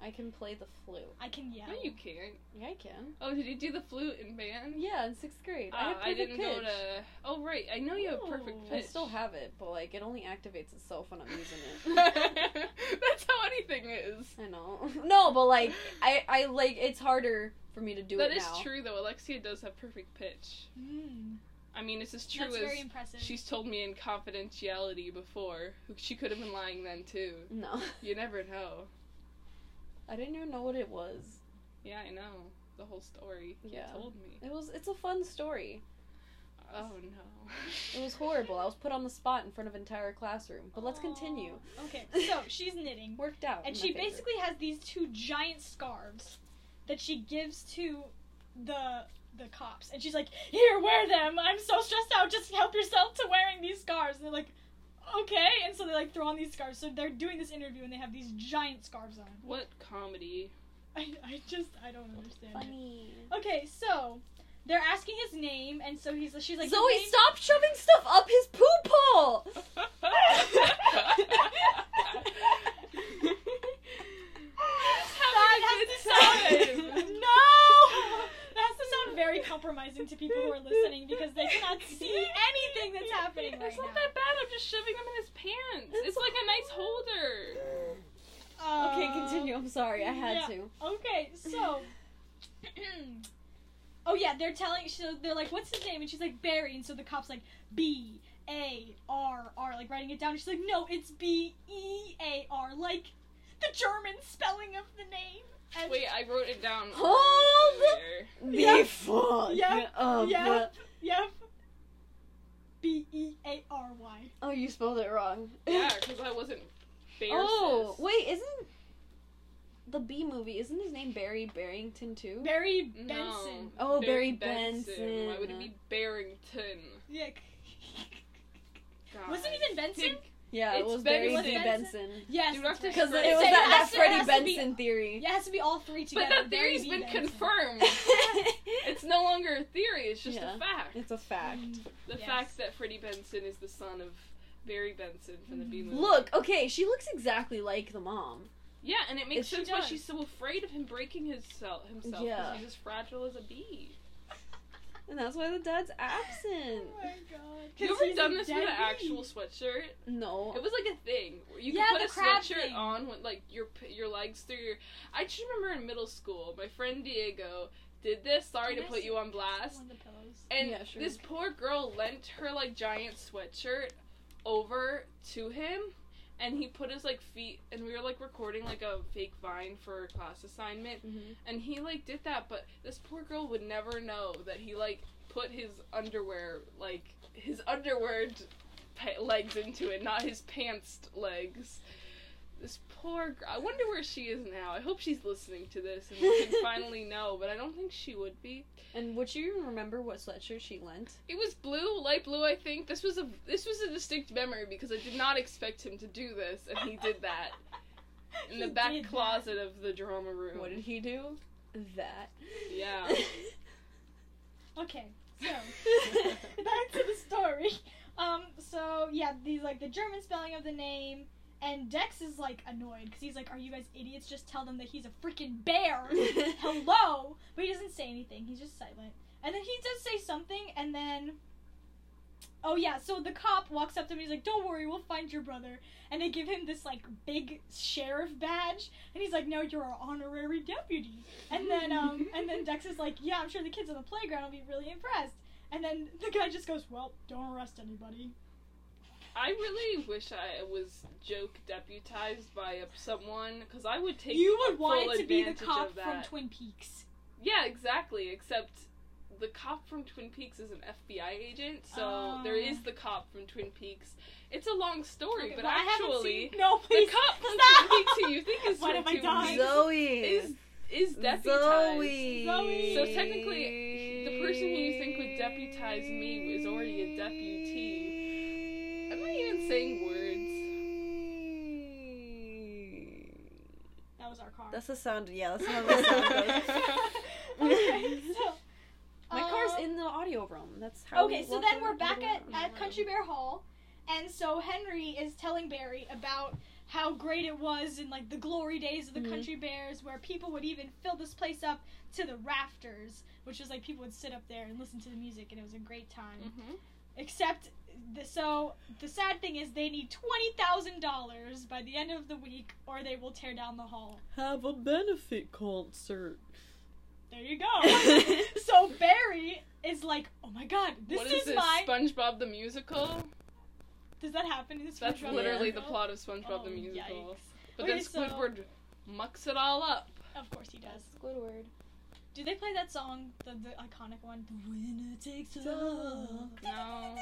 Speaker 2: I can play the flute.
Speaker 3: I can yell.
Speaker 1: No, you can't.
Speaker 2: Yeah, I can.
Speaker 1: Oh, did you do the flute in band?
Speaker 2: Yeah, in sixth grade. I
Speaker 1: Uh,
Speaker 2: had
Speaker 1: I
Speaker 2: perfect
Speaker 1: didn't
Speaker 2: pitch.
Speaker 1: go to. Oh right, I know you have perfect
Speaker 3: Ooh.
Speaker 1: pitch.
Speaker 2: I still have it, but like it only activates itself when I'm using it.
Speaker 1: That's how anything is.
Speaker 2: I know. No, but like I, I like it's harder for me to do
Speaker 1: That
Speaker 2: it
Speaker 1: is
Speaker 2: now.
Speaker 1: true though. Alexia does have perfect pitch.
Speaker 3: Mm.
Speaker 1: I mean, it's as true
Speaker 3: That's
Speaker 1: as
Speaker 3: very impressive.
Speaker 1: she's told me in confidentiality before. She could have been lying then too.
Speaker 2: No,
Speaker 1: You never know.
Speaker 2: I didn't even know what it was.
Speaker 1: Yeah, I know the whole story. You
Speaker 2: Yeah.
Speaker 1: told me.
Speaker 2: It was. It's a fun story.
Speaker 1: Oh no.
Speaker 2: It was horrible. I was put on the spot in front of an entire classroom. But let's continue.
Speaker 3: Oh, okay, so she's knitting,
Speaker 2: Worked out.
Speaker 3: and she
Speaker 2: my favor.
Speaker 3: basically has these two giant scarves that she gives to the the cops, and she's like, "Here, wear them. I'm so stressed out. Just help yourself to wearing these scarves." And they're like, "Okay," and so they like throw on these scarves. So they're doing this interview, and they have these giant scarves on.
Speaker 1: What comedy?
Speaker 3: I, I just I don't understand. it.
Speaker 2: funny.
Speaker 3: Okay, so they're asking his name, and so he's she's like,
Speaker 2: Zoe, stop shoving stuff up his poop hole.
Speaker 3: That has to sound no. That has to sound very compromising to people who are listening because they cannot see anything that's happening right
Speaker 1: It's not
Speaker 3: now.
Speaker 1: that bad. I'm just shoving them in his pants. It's,
Speaker 2: It's
Speaker 1: like a nice holder.
Speaker 2: okay,
Speaker 3: Uh,
Speaker 2: continue. I'm sorry. I had
Speaker 3: yeah.
Speaker 2: to.
Speaker 3: Okay, so. oh yeah, they're telling. So they're like, "What's his name?" And she's like, "Barry." And so the cops like, "B A R R," like writing it down. And she's like, "No, it's B E A R," like the German spelling of the name. And
Speaker 1: Wait, I wrote it down.
Speaker 2: Hold.
Speaker 1: earlier.
Speaker 3: Yeah.
Speaker 2: The fuck
Speaker 3: Yeah.
Speaker 2: up.
Speaker 3: Yeah. Yep. B E A R Y.
Speaker 2: Oh, you spelled it wrong.
Speaker 1: Yeah, because I wasn't. Bear
Speaker 2: Oh,
Speaker 1: sis.
Speaker 2: wait, isn't the Bee Movie? Isn't his name Barry Barrington too?
Speaker 3: Barry
Speaker 1: No.
Speaker 3: Benson.
Speaker 2: Oh, Barry Benson.
Speaker 1: Why would it be Barrington?
Speaker 3: Yeah.
Speaker 1: God.
Speaker 3: Wasn't even Benson?
Speaker 1: Pig-
Speaker 2: Yeah, it
Speaker 1: It's
Speaker 2: was Barry
Speaker 1: Benson.
Speaker 2: B Benson.
Speaker 3: Yes.
Speaker 1: Dude,
Speaker 3: that's
Speaker 1: after
Speaker 3: right.
Speaker 2: Because
Speaker 1: Right.
Speaker 2: it was that,
Speaker 3: it
Speaker 2: that
Speaker 3: to-
Speaker 2: Freddie
Speaker 3: has to be-
Speaker 2: Benson theory.
Speaker 3: Yeah, it has to be all three together.
Speaker 1: But
Speaker 3: together.
Speaker 1: that
Speaker 3: Barry
Speaker 1: theory's
Speaker 3: B.
Speaker 1: been
Speaker 3: Benson.
Speaker 1: confirmed. it's no longer a theory. It's just
Speaker 2: Yeah.
Speaker 1: a fact.
Speaker 2: It's a fact.
Speaker 3: Mm.
Speaker 1: The
Speaker 3: Yes.
Speaker 1: fact that Freddie Benson is the son of Barry Benson from the Bee Movie.
Speaker 2: Look, okay, she looks exactly like the mom.
Speaker 1: Yeah, and it makes
Speaker 2: She
Speaker 1: sense why she's so afraid of him breaking his cell, himself.
Speaker 2: Yeah.
Speaker 1: Because he's as fragile as a bee.
Speaker 2: And that's why the dad's absent.
Speaker 3: Oh my god.
Speaker 1: You
Speaker 3: 'Cause
Speaker 1: ever
Speaker 3: he's
Speaker 1: done this with an actual sweatshirt?
Speaker 2: No.
Speaker 1: It was like a thing. Where you
Speaker 3: Yeah,
Speaker 1: could
Speaker 3: the
Speaker 1: put a sweatshirt
Speaker 3: thing.
Speaker 1: on with like your your legs through your. I just remember in middle school, my friend Diego did this. Sorry to
Speaker 3: I
Speaker 1: put you on blast.
Speaker 3: One the.
Speaker 1: And
Speaker 2: Yeah, sure.
Speaker 1: this poor girl lent her like giant sweatshirt over to him, and he put his like feet. And we were like recording like a fake vine for a class assignment,
Speaker 2: Mhm.
Speaker 1: and he like did that. But this poor girl would never know that he like put his underwear like his underwear legs into it, not his pants legs. This poor girl. I wonder where she is now. I hope she's listening to this and we can finally know, but I don't think she would be.
Speaker 2: And would you even remember what sweatshirt she lent?
Speaker 1: It was blue, light blue, I think. This was a this was a distinct memory because I did not expect him to do this, and he did that in
Speaker 3: He
Speaker 1: the back
Speaker 3: did that.
Speaker 1: closet of the drama room.
Speaker 2: What did he do? That.
Speaker 1: Yeah.
Speaker 3: Okay, so back to the story. Um. So yeah, these like the German spelling of the name, and Dex is like annoyed because he's like, "Are you guys idiots? Just tell them that he's a freaking bear." Hello, but he doesn't say anything. He's just silent. And then he does say something, and then. Oh yeah, so the cop walks up to him. He's like, "Don't worry, we'll find your brother." And they give him this like big sheriff badge, and he's like, "No, you're our honorary deputy." And then um, and then Dex is like, "Yeah, I'm sure the kids on the playground will be really impressed." And then the guy just goes, "Well, don't arrest anybody."
Speaker 1: I really wish I was joke deputized by someone because I would take
Speaker 3: you would
Speaker 1: full
Speaker 3: want it to be the cop from. Twin Peaks.
Speaker 1: Yeah, exactly. Except the cop from Twin Peaks is an FBI agent, so there
Speaker 3: Oh.
Speaker 1: is the cop from Twin Peaks. It's a long story,
Speaker 3: Okay,
Speaker 1: but
Speaker 3: well,
Speaker 1: actually,
Speaker 3: seen- no,
Speaker 1: the cop from
Speaker 3: stop.
Speaker 1: Twin Peaks who you think is
Speaker 3: What
Speaker 1: from Twin? Peaks
Speaker 2: Zoe.
Speaker 1: is is deputized.
Speaker 2: Zoe.
Speaker 3: Zoe.
Speaker 1: So technically, the person who you think would deputize me is already a deputy. Am I even saying words?
Speaker 3: That was our car.
Speaker 2: That's the sound. Yeah, that's how the sound goes.
Speaker 3: okay, so.
Speaker 2: My car's
Speaker 3: um,
Speaker 2: in the audio room. That's how.
Speaker 3: Okay,
Speaker 2: we
Speaker 3: so then we're back at, at Country Bear Hall, and so Henry is telling Barry about how great it was in like the glory days of the
Speaker 2: Mhm.
Speaker 3: Country Bears, where people would even fill this place up to the rafters, which was like people would sit up there and listen to the music, and it was a great time.
Speaker 1: hmm
Speaker 3: Except, the, so the sad thing is they need twenty thousand dollars by the end of the week, or they will tear down the hall.
Speaker 2: have a benefit concert.
Speaker 3: There you go. so Barry is like, "Oh my God, this
Speaker 1: what
Speaker 3: is,
Speaker 1: is this?
Speaker 3: my."
Speaker 1: SpongeBob the musical?
Speaker 3: Does that happen in this?
Speaker 1: That's
Speaker 3: SpongeBob
Speaker 1: literally the
Speaker 3: musical?
Speaker 1: plot of SpongeBob oh, the
Speaker 3: Oh,
Speaker 1: musical.
Speaker 3: yikes.
Speaker 1: But
Speaker 3: Okay,
Speaker 1: then
Speaker 3: so-
Speaker 1: Squidward mucks it all up.
Speaker 3: Of course he does.
Speaker 2: Squidward.
Speaker 3: Do they play that song, the, the iconic one? The winner takes all.
Speaker 1: No.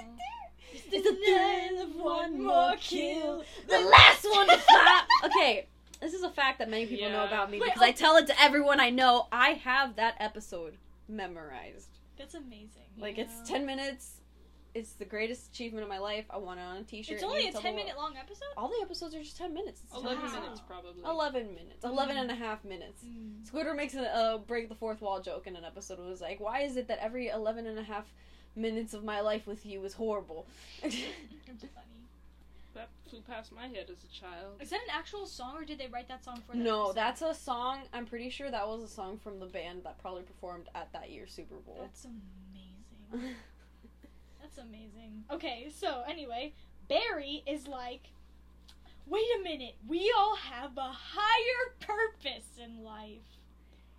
Speaker 3: It's the thrill of one more kill.
Speaker 2: The last one to clap. Okay, this is a fact that many people know about me
Speaker 3: Wait,
Speaker 2: because
Speaker 3: oh-
Speaker 2: I tell it to everyone I know. I have that episode memorized.
Speaker 3: That's amazing.
Speaker 2: Like
Speaker 3: Yeah.
Speaker 2: it's ten minutes. It's the greatest achievement of my life. I want it on a T-shirt.
Speaker 3: It's only a
Speaker 2: ten
Speaker 3: minute long episode?
Speaker 2: All the episodes are just ten minutes. It's
Speaker 1: 11
Speaker 3: Wow.
Speaker 1: minutes, probably.
Speaker 2: 11 minutes. 11 and a half minutes.
Speaker 3: Mm.
Speaker 2: Squidward makes a uh, break the fourth wall joke in an episode. It was like, why is it that every 11 and a half minutes of my life with you is horrible?
Speaker 3: It's funny.
Speaker 1: That flew past my head as a child.
Speaker 3: Is that an actual song or did they write that song for that
Speaker 2: no,
Speaker 3: episode?
Speaker 2: that's a song. I'm pretty sure that was a song from the band that probably performed at that year's Super Bowl.
Speaker 3: That's amazing. That's amazing. Okay, so anyway, Barry is like, wait a minute, we all have a higher purpose in life.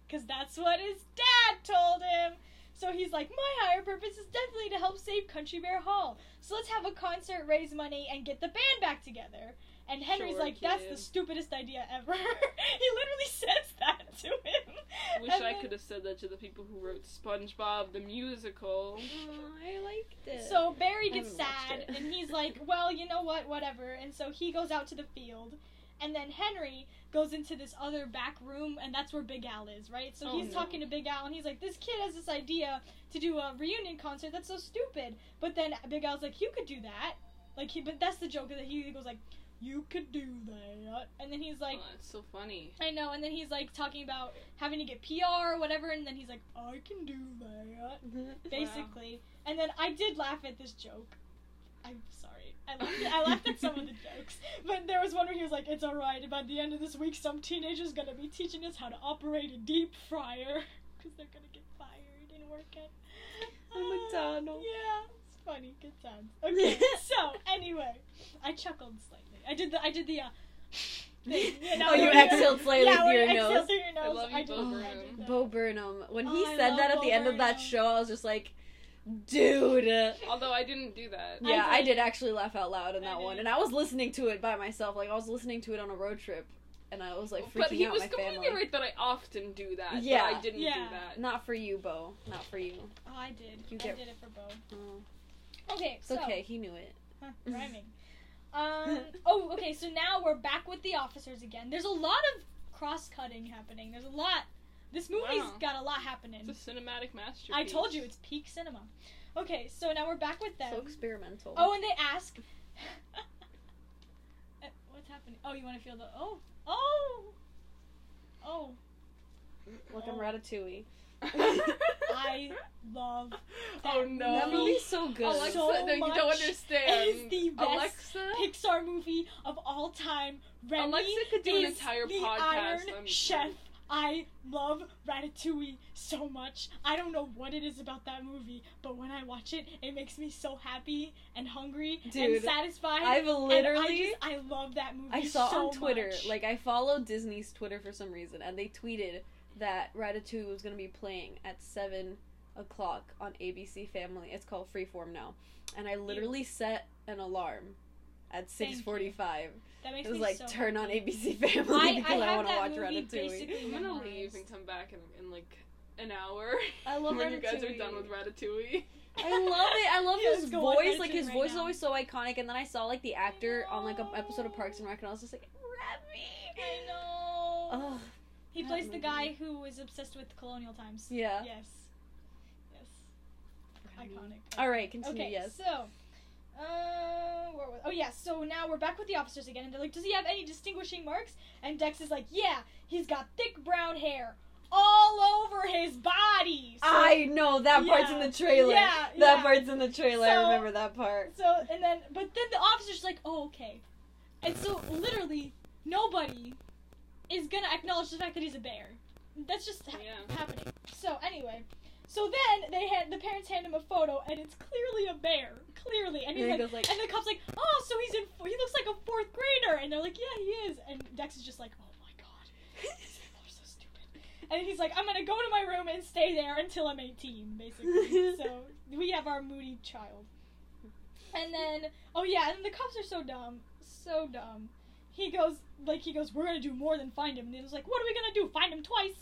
Speaker 3: Because that's what his dad told him. So he's like, my higher purpose is definitely to help save Country Bear Hall. So let's have a concert, raise money, and get the band back together. And Henry's
Speaker 1: Sure,
Speaker 3: like, that's
Speaker 1: kid.
Speaker 3: the stupidest idea ever. he literally says that to him.
Speaker 1: Wish
Speaker 3: And
Speaker 1: I
Speaker 3: then-
Speaker 1: could have said that to the people who wrote SpongeBob the musical.
Speaker 2: I liked it.
Speaker 3: So Barry gets sad, and he's like, "Well, you know what? Whatever." And so he goes out to the field, and then Henry goes into this other back room, and that's where Big Al is, right? So
Speaker 1: Oh,
Speaker 3: he's
Speaker 1: no.
Speaker 3: talking to Big Al, and he's like, "This kid has this idea to do a reunion concert. That's so stupid." But then Big Al's like, "You could do that." Like he, but that's the joke that he goes like, "You could do that," and then he's like.
Speaker 1: oh, that's so funny.
Speaker 3: I know, and then he's like talking about having to get PR or whatever, and then he's like, I can do that basically. And then I did laugh at this joke. I'm sorry. I laughed, I laughed at some of the jokes. But there was one where he was like, It's alright, by the end of this week, some teenager's gonna be teaching us how to operate a deep fryer. Because they're gonna get fired and work at.
Speaker 2: A McDonald's.
Speaker 3: Yeah, it's funny. Good times. Okay, so, anyway, I chuckled slightly. I did the, I did the, uh, thing, you know,
Speaker 2: oh, you exhaled slightly
Speaker 3: yeah,
Speaker 2: through your
Speaker 3: you exhale
Speaker 2: nose.
Speaker 3: through your nose.
Speaker 1: I love you,
Speaker 3: did-
Speaker 1: Bo
Speaker 3: I
Speaker 1: Burnham.
Speaker 3: did.
Speaker 2: Bo Burnham. When
Speaker 3: Oh,
Speaker 2: he
Speaker 3: I
Speaker 2: said that at
Speaker 3: Bo
Speaker 2: the end of that show, I was just like, dude.
Speaker 1: Although I didn't do that.
Speaker 2: Yeah, I
Speaker 3: did.
Speaker 2: did actually laugh out loud in that one, and I was listening to it by myself. Like I was listening to it on a road trip, and I was like freaking out.
Speaker 1: but he
Speaker 2: out
Speaker 1: was
Speaker 2: my
Speaker 1: completely
Speaker 2: family.
Speaker 1: right that I often do that.
Speaker 2: Yeah.
Speaker 1: But I didn't
Speaker 3: Yeah.
Speaker 1: do that.
Speaker 2: Not for you, Bo. Not for you.
Speaker 3: Oh, I did.
Speaker 2: You
Speaker 3: I
Speaker 2: get-
Speaker 3: did it for Bo.
Speaker 2: Oh,
Speaker 3: Okay,
Speaker 2: it's
Speaker 3: so
Speaker 2: okay. He knew it.
Speaker 3: Huh, rhyming. Um. Oh, okay. So now we're back with the officers again. There's a lot of cross-cutting happening. There's a lot. This movie's
Speaker 1: Wow.
Speaker 3: got a lot happening.
Speaker 1: It's a cinematic masterpiece.
Speaker 3: I told you it's peak cinema. Okay, so now we're back with them.
Speaker 2: So experimental.
Speaker 3: Oh, and they ask. Uh, What's happening? Oh, you want to feel the oh oh oh.
Speaker 2: like I'm
Speaker 3: oh.
Speaker 2: Ratatouille.
Speaker 3: I love
Speaker 1: Oh no.
Speaker 2: That movie's so good.
Speaker 1: Alexa,
Speaker 3: So
Speaker 1: no, you don't understand.
Speaker 3: is the best
Speaker 1: Alexa,
Speaker 3: Pixar movie of all time. Remy
Speaker 1: Alexa could do an entire
Speaker 3: the
Speaker 1: podcast
Speaker 3: Iron
Speaker 1: on-
Speaker 3: Chef. I love Ratatouille so much. I don't know what it is about that movie, but when I watch it, it makes me so happy and hungry and satisfied.
Speaker 2: I've
Speaker 3: And I
Speaker 2: literally
Speaker 3: just I love that movie.
Speaker 2: I saw
Speaker 3: so
Speaker 2: on Twitter,
Speaker 3: much.
Speaker 2: like I follow Disney's Twitter for some reason, and they tweeted that Ratatouille was gonna be playing at seven o'clock on ABC Family. It's called Freeform now, and I literally set an alarm at six forty-five.
Speaker 3: that makes
Speaker 2: It was
Speaker 3: me
Speaker 2: like
Speaker 3: so
Speaker 2: turn on. ABC Family
Speaker 3: I- I
Speaker 2: because I,
Speaker 3: have
Speaker 2: want to
Speaker 3: that
Speaker 2: watch
Speaker 3: movie
Speaker 2: Ratatouille.
Speaker 3: basically
Speaker 1: I'm gonna
Speaker 3: memorized.
Speaker 1: leave and come back in, in like an hour.
Speaker 4: I love
Speaker 1: when you guys are done with Ratatouille.
Speaker 2: I love it. I love his voice. Like his
Speaker 3: right
Speaker 2: voice is always so iconic. And then I saw like the actor on like an episode of Parks and Rec, and I was just like, Remy.
Speaker 3: I know.
Speaker 2: Oh,
Speaker 3: he
Speaker 2: that
Speaker 3: plays the guy who was obsessed with colonial times.
Speaker 2: yeah.
Speaker 3: Yes. Yes. Iconic.
Speaker 2: All right, continue.
Speaker 3: Okay,
Speaker 2: Yes.
Speaker 3: so, uh, where was? Oh yeah, so now we're back with the officers again, and they're like, "Does he have any distinguishing marks?" And Dex is like, "Yeah, he's got thick brown hair all over his body." So,
Speaker 2: I know that part's in the trailer.
Speaker 3: Yeah,
Speaker 2: that
Speaker 3: yeah.
Speaker 2: part's in the trailer. I remember that part.
Speaker 3: So and then, but then the officer's like, "Oh, okay," and so literally nobody is gonna acknowledge the fact that he's a bear. That's just ha-
Speaker 1: Yeah.
Speaker 3: happening. So anyway, so then they had the parents hand him a photo, and it's clearly a bear, clearly, and he's
Speaker 2: And he
Speaker 3: like,
Speaker 2: goes like-
Speaker 3: and the cop's like, "Oh, so he's in, he looks like a fourth grader," and they're like, "Yeah, he is," and Dex is just like, "Oh my god, these people are so stupid," and he's like, "I'm gonna go to my room and stay there until I'm 18, basically." so we have our moody child. And then, oh yeah, and the cops are so dumb, so dumb. He goes, like, he goes, we're gonna do more than find him. And he was like, what are we gonna do? Find him twice?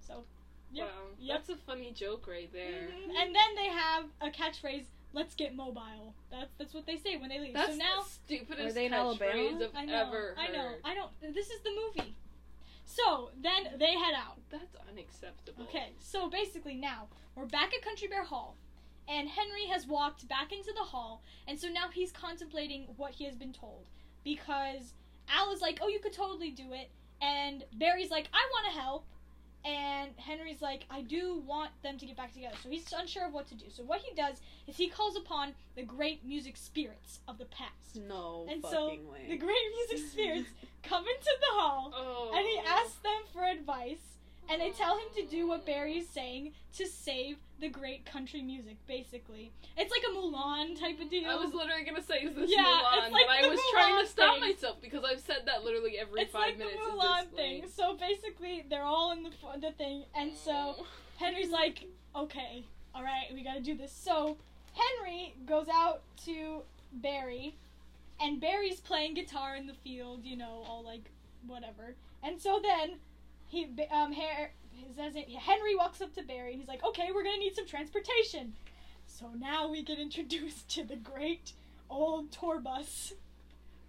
Speaker 3: So, Yep,
Speaker 1: Wow,
Speaker 3: yep.
Speaker 1: that's a funny joke right there.
Speaker 3: mhm. and then they have a catchphrase, let's get mobile. That's that's what they say when they leave.
Speaker 1: That's
Speaker 3: so now,
Speaker 1: the stupidest
Speaker 2: Were they in
Speaker 1: catchphrase
Speaker 2: Alabama?
Speaker 1: I've
Speaker 3: I know,
Speaker 1: ever
Speaker 3: I know. I don't, this is the movie. So, then they head out.
Speaker 1: That's unacceptable.
Speaker 3: Okay, so basically now we're back at Country Bear Hall, and Henry has walked back into the hall, and so now he's contemplating what he has been told because Al is like, "Oh, you could totally do it," and Barry's like, "I want to help," and Henry's like, "I do want them to get back together," so he's unsure of what to do. So what he does is he calls upon the great music spirits of the past.
Speaker 2: No
Speaker 3: And so,
Speaker 2: way.
Speaker 3: The great music spirits come into the hall
Speaker 1: Oh.
Speaker 3: and he asks them for advice and they tell him to do what Barry is saying to save the great country music basically it's like a mulan type of deal
Speaker 1: I was literally gonna say, is this
Speaker 3: Yeah,
Speaker 1: Mulan?
Speaker 3: it's like
Speaker 1: but I
Speaker 3: the
Speaker 1: was trying to stop
Speaker 3: thing.
Speaker 1: myself because I've said that literally every
Speaker 3: it's
Speaker 1: five
Speaker 3: like the
Speaker 1: minutes. at
Speaker 3: mulan
Speaker 1: this
Speaker 3: thing
Speaker 1: point.
Speaker 3: so basically they're all in the, the thing and so oh. henry's like okay all right we gotta do this so henry goes out to barry and barry's playing guitar in the field you know all like whatever and so then he um Har- his his henry walks up to barry and he's like okay we're gonna need some transportation so now we get introduced to the great old tour bus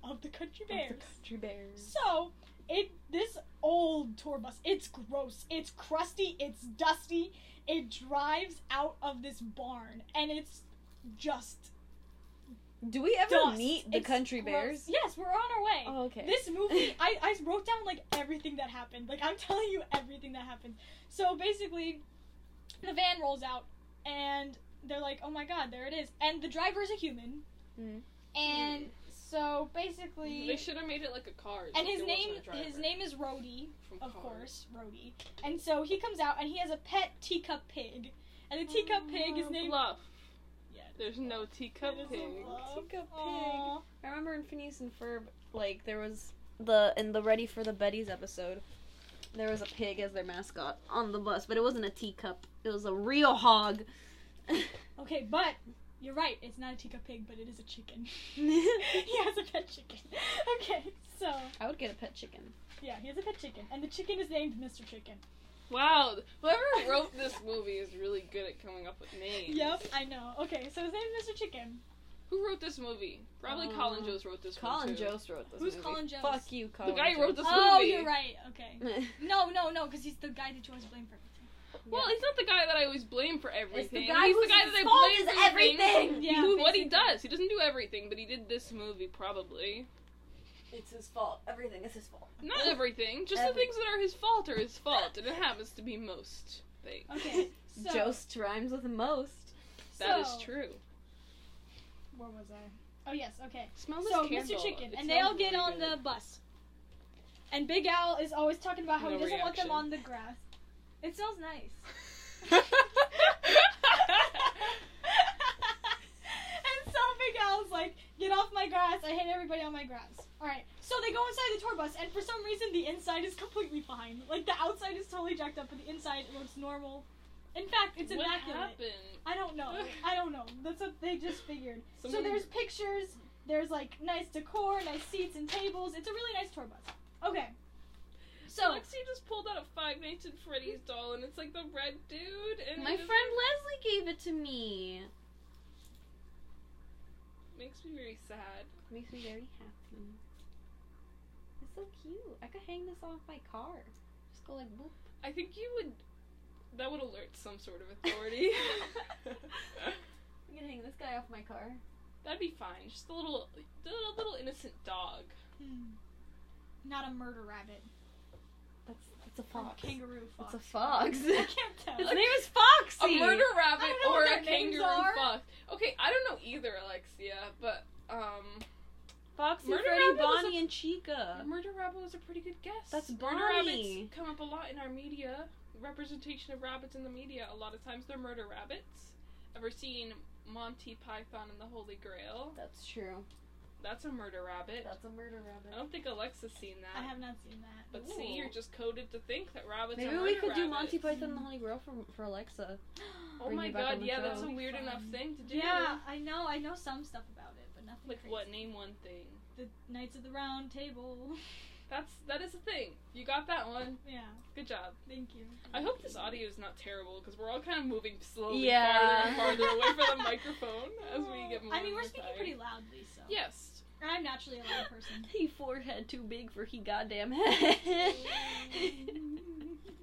Speaker 3: of the country bears The
Speaker 2: Country Bears.
Speaker 3: so it this old tour bus, it's gross, it's crusty, it's dusty. It drives out of this barn and it's just
Speaker 2: Do we ever
Speaker 3: dust.
Speaker 2: meet the
Speaker 3: It's
Speaker 2: Country
Speaker 3: gross.
Speaker 2: Bears?
Speaker 3: Yes, we're on our way.
Speaker 2: Oh, okay.
Speaker 3: This movie, I, I wrote down like everything that happened. Like I'm telling you everything that happened. So basically, the van rolls out and they're like, "Oh my god, there it is!" And the driver is a human.
Speaker 2: Mhm.
Speaker 3: And so basically,
Speaker 1: They should have made it like a car.
Speaker 3: and
Speaker 1: except
Speaker 3: his name
Speaker 1: wasn't a driver
Speaker 3: his name is Rhodey, of
Speaker 1: Cars.
Speaker 3: course, Rhodey. And so he comes out and he has a pet teacup pig, and the teacup pig is
Speaker 1: Oh,
Speaker 3: named.
Speaker 1: Bluff.
Speaker 3: Yeah.
Speaker 1: There's no teacup
Speaker 3: It is a
Speaker 1: pig.
Speaker 3: Bluff.
Speaker 2: Teacup pig. I remember in Phineas and Ferb, like there was the in the Ready for the Bettys episode, there was a pig as their mascot on the bus, but it wasn't a teacup. It was a real hog.
Speaker 3: Okay, but you're right. It's not a teacup pig, but it is a chicken. he has a pet chicken. Okay, so
Speaker 2: I would get a pet chicken.
Speaker 3: yeah, he has a pet chicken, and the chicken is named Mr. Chicken.
Speaker 1: Wow, whoever wrote this movie is really good at coming up with names.
Speaker 3: Yep, I know. Okay, so his name is Mr. Chicken.
Speaker 1: Who wrote this movie? Probably
Speaker 2: Uh,
Speaker 1: Colin Jost wrote this
Speaker 2: Colin
Speaker 1: one too.
Speaker 2: Jost wrote this
Speaker 3: Who's
Speaker 2: movie.
Speaker 3: Colin Jost?
Speaker 2: Fuck you, Colin.
Speaker 1: The guy who wrote this
Speaker 3: Oh,
Speaker 1: movie.
Speaker 3: Oh, you're right. Okay. No, no, no, because he's the guy that you always blame for everything.
Speaker 1: Well, he's not the guy that I always blame for everything.
Speaker 2: guy
Speaker 1: he's the guy that I
Speaker 2: fault
Speaker 1: blame
Speaker 2: is
Speaker 1: for
Speaker 2: everything.
Speaker 1: things-
Speaker 3: Yeah,
Speaker 1: who- what he does. He doesn't do everything, but he did this movie probably.
Speaker 2: It's his fault. Everything is his fault.
Speaker 1: Not everything, just
Speaker 2: Every-
Speaker 1: the things that are his fault are his fault, and it happens to be most. things.
Speaker 3: Okay. So,
Speaker 2: Jost rhymes with most.
Speaker 1: That is
Speaker 3: so-
Speaker 1: true.
Speaker 3: Where was I? Oh yes. Okay.
Speaker 1: Smell this
Speaker 3: So
Speaker 1: candle.
Speaker 3: Mr. Chicken,
Speaker 1: It
Speaker 3: and they all
Speaker 1: smells
Speaker 3: get
Speaker 1: really
Speaker 3: on
Speaker 1: good.
Speaker 3: the bus. And Big Al is always talking about how
Speaker 1: No
Speaker 3: he doesn't want them on the grass. It smells nice. and so Big Al's like, get off my grass. I hate everybody on my grass. Alright, so they go inside the tour bus, and for some reason, the inside is completely fine. Like, the outside is totally jacked up, but the inside looks normal. In fact, it's
Speaker 1: what
Speaker 3: immaculate.
Speaker 1: happened?
Speaker 3: I don't know. I don't know. That's what they just figured. So there's pictures, there's like nice decor, nice seats and tables. It's a really nice tour bus. Okay. So,
Speaker 1: Lexi just pulled out a Five Nights at Freddy's doll, and it's like the red dude. And
Speaker 2: My
Speaker 1: it
Speaker 2: friend Leslie gave it to me.
Speaker 1: Makes me very sad.
Speaker 2: Makes me very happy. It's so cute. I could hang this off my car. Just go like boop.
Speaker 1: I think you would. That would alert some sort of authority.
Speaker 2: I'm gonna hang this guy off my car.
Speaker 1: That'd be fine. Just a little, a little innocent dog.
Speaker 3: hmm, not a murder rabbit.
Speaker 2: That's a fox.
Speaker 3: a kangaroo fox.
Speaker 2: It's a fox.
Speaker 3: I can't tell.
Speaker 2: His name is Foxy.
Speaker 1: A murder rabbit
Speaker 3: I don't know
Speaker 1: or a kangaroo fox. Okay, I don't know either, Alexia, but um,
Speaker 2: Foxy,
Speaker 1: Murder
Speaker 2: Freddy,
Speaker 1: Rabbit
Speaker 2: Bonnie, and Chica.
Speaker 1: murder rabbit was a pretty good guess.
Speaker 2: That's
Speaker 1: murder
Speaker 2: Bonnie.
Speaker 1: rabbits come up a lot in our media. Representation of rabbits in the media. A lot of times they're murder rabbits. Ever seen Monty Python and the Holy Grail?
Speaker 2: That's true.
Speaker 1: That's a murder rabbit.
Speaker 2: That's a murder rabbit.
Speaker 1: I don't think Alexa's seen that.
Speaker 3: I have not seen that.
Speaker 1: But
Speaker 2: Ooh.
Speaker 1: see, you're just coded to think that rabbits are.
Speaker 2: Maybe
Speaker 1: are
Speaker 2: we
Speaker 1: murder
Speaker 2: could do. Monty Python and the Holy Grail for for Alexa.
Speaker 1: Oh
Speaker 2: Bring
Speaker 1: my
Speaker 2: you back on
Speaker 1: god, yeah,
Speaker 2: show.
Speaker 1: that's a
Speaker 3: That'd be
Speaker 1: weird enough thing to do.
Speaker 3: Yeah, I know. I know some stuff about it, but nothing.
Speaker 1: Like
Speaker 3: crazy.
Speaker 1: what? Name one thing.
Speaker 3: The Knights of the Round Table.
Speaker 1: That's that is a thing. You got that one.
Speaker 3: yeah.
Speaker 1: Good job.
Speaker 3: Thank you.
Speaker 1: I hope this audio is not terrible because we're all kind of moving slowly
Speaker 2: Yeah.
Speaker 1: farther and farther away from the microphone as we get more.
Speaker 3: I mean, we're speaking
Speaker 1: tired.
Speaker 3: pretty loudly, so.
Speaker 1: Yes.
Speaker 3: And I'm naturally a loud person.
Speaker 2: He forehead too big for he goddamn head.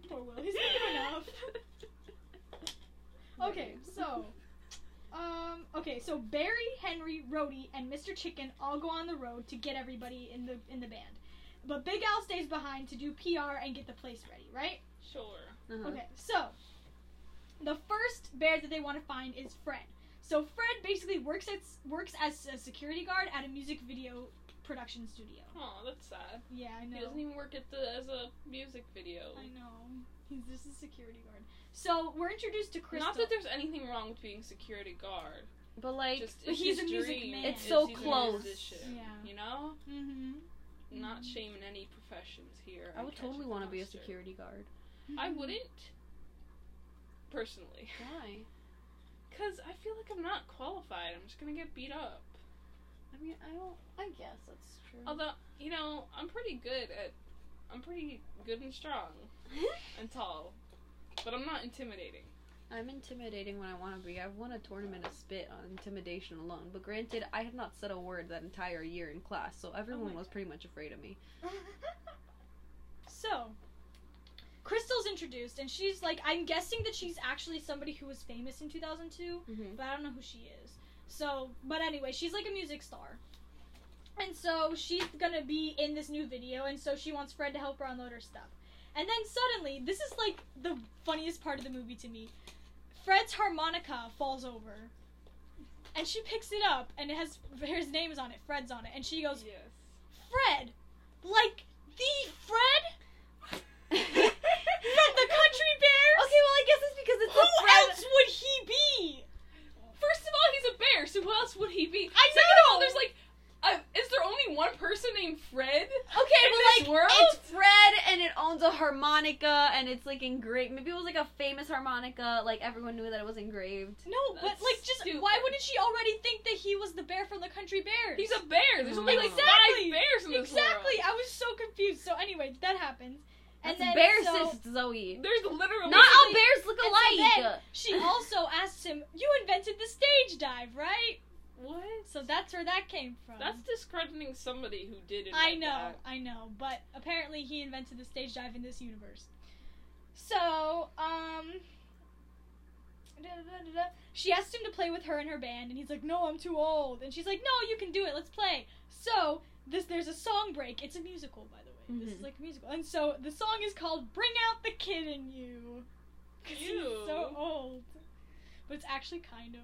Speaker 3: Poor Will. He's speaking enough. Okay, so. Um, okay, so Barry, Henry, Rhodey, and Mr. Chicken all go on the road to get everybody in the in the band. But Big Al stays behind to do PR and get the place ready, right?
Speaker 1: Sure.
Speaker 2: Uh-huh.
Speaker 3: Okay, so the first bear that they want to find is Fred. So Fred basically works at works as a security guard at a music video production studio.
Speaker 1: Oh, that's sad.
Speaker 3: Yeah, I know.
Speaker 1: He doesn't even work at the as a music video.
Speaker 3: I know. He's just a security guard. So we're introduced to Crystal.
Speaker 1: Not that there's anything wrong with being security guard.
Speaker 2: But like,
Speaker 1: Just
Speaker 3: But he's
Speaker 1: his
Speaker 3: a music man.
Speaker 2: It's so
Speaker 1: he's
Speaker 2: close.
Speaker 1: musician,
Speaker 3: Yeah.
Speaker 1: You know,
Speaker 3: mm-hmm.
Speaker 1: not shaming any professions here.
Speaker 2: I would totally want to be a security guard.
Speaker 1: I wouldn't. Personally.
Speaker 2: Why?
Speaker 1: Because I feel like I'm not qualified. I'm just gonna get beat up.
Speaker 2: I mean, I don't. I guess that's true.
Speaker 1: Although, you know, I'm pretty good at. I'm pretty good and strong and tall. But I'm not intimidating.
Speaker 2: I'm intimidating when I want to be. I've won a tournament of spit on intimidation alone. But granted, I had not said a word that entire year in class, so everyone
Speaker 3: my
Speaker 2: was pretty much afraid of me.
Speaker 3: so, Crystal's introduced, and she's like, I'm guessing that she's actually somebody who was famous in 2002,
Speaker 2: Mm-hmm.
Speaker 3: but I don't know who she is. So, but anyway, she's like a music star. And so she's gonna be in this new video, and so she wants Fred to help her unload her stuff. And then suddenly, this is like the funniest part of the movie to me. Fred's harmonica falls over. And she picks it up, and it has his name is on it, Fred's on it, and she goes,
Speaker 1: Yes.
Speaker 3: Fred! Like, the Fred? From the Country Bears?
Speaker 2: Okay, well, I guess it's because it's
Speaker 3: Who
Speaker 2: a
Speaker 3: else would he be?
Speaker 1: First of all, he's a bear, so who else would he be?
Speaker 3: I
Speaker 1: Second of all,
Speaker 3: know!
Speaker 1: there's like. Uh, is there only one person named Fred?
Speaker 2: Okay,
Speaker 1: in
Speaker 2: but like
Speaker 1: world?
Speaker 2: it's Fred and it owns a harmonica and it's like engraved. Maybe it was like a famous harmonica. Like everyone knew that it was engraved.
Speaker 3: No, but like, just
Speaker 1: stupid.
Speaker 3: why wouldn't she already think that he was the bear from the Country Bears?
Speaker 1: He's a bear. There's only like
Speaker 3: Exactly.
Speaker 1: five bears in this
Speaker 3: exactly.
Speaker 1: world.
Speaker 3: I was so confused. So anyway, that happens, and
Speaker 2: That's
Speaker 3: then
Speaker 2: bear
Speaker 3: so,
Speaker 2: sis Zoe.
Speaker 1: There's literally
Speaker 2: Not all bears look
Speaker 3: and so
Speaker 2: alike.
Speaker 3: then she also asks him, "You invented the stage dive, right?"
Speaker 1: What?
Speaker 3: So that's where that came from.
Speaker 1: That's discrediting somebody who did it.
Speaker 3: I know, I know, but apparently he invented the stage dive in this universe. So, um, da-da-da-da-da. she asked him to play with her and her band, and he's like, "No, I'm too old." And she's like, "No, you can do it. Let's play." So this there's a song break. It's a musical, by the way. This is
Speaker 2: Mhm.
Speaker 3: like a musical, and so the song is called "Bring Out the Kid in You." 'Cause he's so old. But it's actually kind of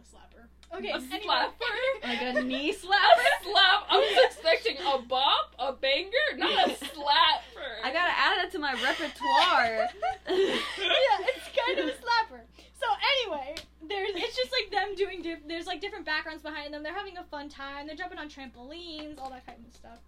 Speaker 3: a slapper. Okay,
Speaker 1: a
Speaker 3: anyway.
Speaker 1: slapper.
Speaker 2: Like a knee
Speaker 1: A
Speaker 2: slapper.
Speaker 1: slap. I was expecting a bop, a banger, not a slapper.
Speaker 2: I gotta add that to my repertoire.
Speaker 3: yeah, it's kind of a slapper. So anyway, there's it's just like them doing diff- there's like different backgrounds behind them. They're having a fun time. They're jumping on trampolines, all that kind of stuff.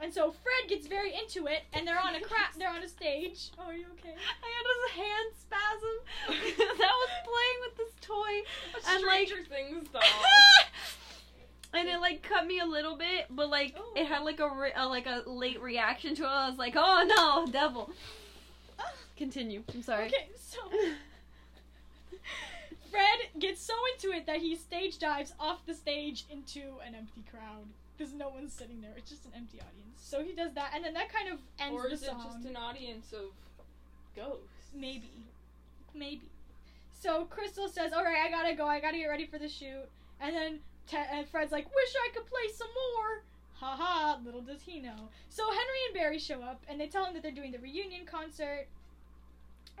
Speaker 3: And so Fred gets very into it, and they're on a crap. They're on a stage. Oh, are you okay?
Speaker 2: I had a hand spasm because I was playing with this toy
Speaker 1: A
Speaker 2: and, like-
Speaker 1: Stranger Things doll.
Speaker 2: and it like cut me a little bit, but like
Speaker 3: Oh.
Speaker 2: it had like a, re- a like a late reaction to it. I was like, oh no, devil. Continue. I'm sorry.
Speaker 3: Okay, so Fred gets so into it that he stage dives off the stage into an empty crowd because no one's sitting there. It's just an empty audience. So he does that, and then that kind of ends
Speaker 1: or
Speaker 3: the
Speaker 1: is it just an audience of ghosts?
Speaker 3: Maybe. Maybe. So Crystal says, Alright, I gotta go. I gotta get ready for the shoot. And then Te- and Fred's like, Wish I could play some more. Ha ha, little does he know. So Henry and Barry show up and they tell him that they're doing the reunion concert.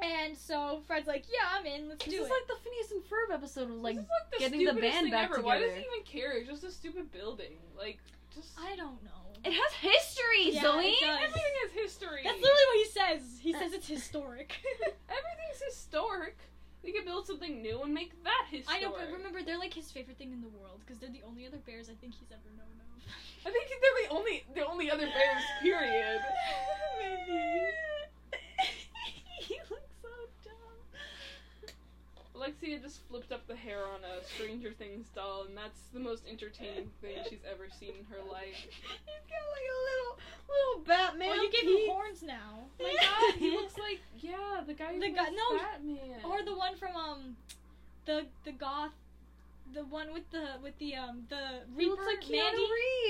Speaker 3: And so Fred's like, Yeah, I'm in. Let's
Speaker 2: This
Speaker 3: do
Speaker 2: is like the Phineas and Ferb episode of like
Speaker 1: this is like the
Speaker 2: getting the band
Speaker 1: thing
Speaker 2: back
Speaker 1: ever. Why does he even care? It's just a stupid building. Like, just
Speaker 3: I don't know.
Speaker 2: it has history,
Speaker 3: Yeah,
Speaker 2: Zoe.
Speaker 1: everything has history.
Speaker 3: That's literally what he says. He says it's historic.
Speaker 1: Everything's historic. We could build something new and make that historic.
Speaker 3: I know, but remember, they're like his favorite thing in the world because they're the only other bears I think he's ever known of.
Speaker 1: I think they're the only the only other bears. Period.
Speaker 3: Maybe.
Speaker 2: he looks so dumb.
Speaker 1: Alexia just flipped up the hair on a Stranger Things doll, and that's the most entertaining thing she's ever seen in her life.
Speaker 2: He's got like a little little Batman.
Speaker 3: Well, you gave him horns now.
Speaker 1: Oh my god, he looks like yeah, the guy who
Speaker 3: The
Speaker 1: the
Speaker 3: guy- no,
Speaker 1: Batman.
Speaker 3: Or the one from um, the the goth, the one with the with the um the
Speaker 2: He
Speaker 3: Reaper
Speaker 2: looks like Keanu
Speaker 3: Mandy,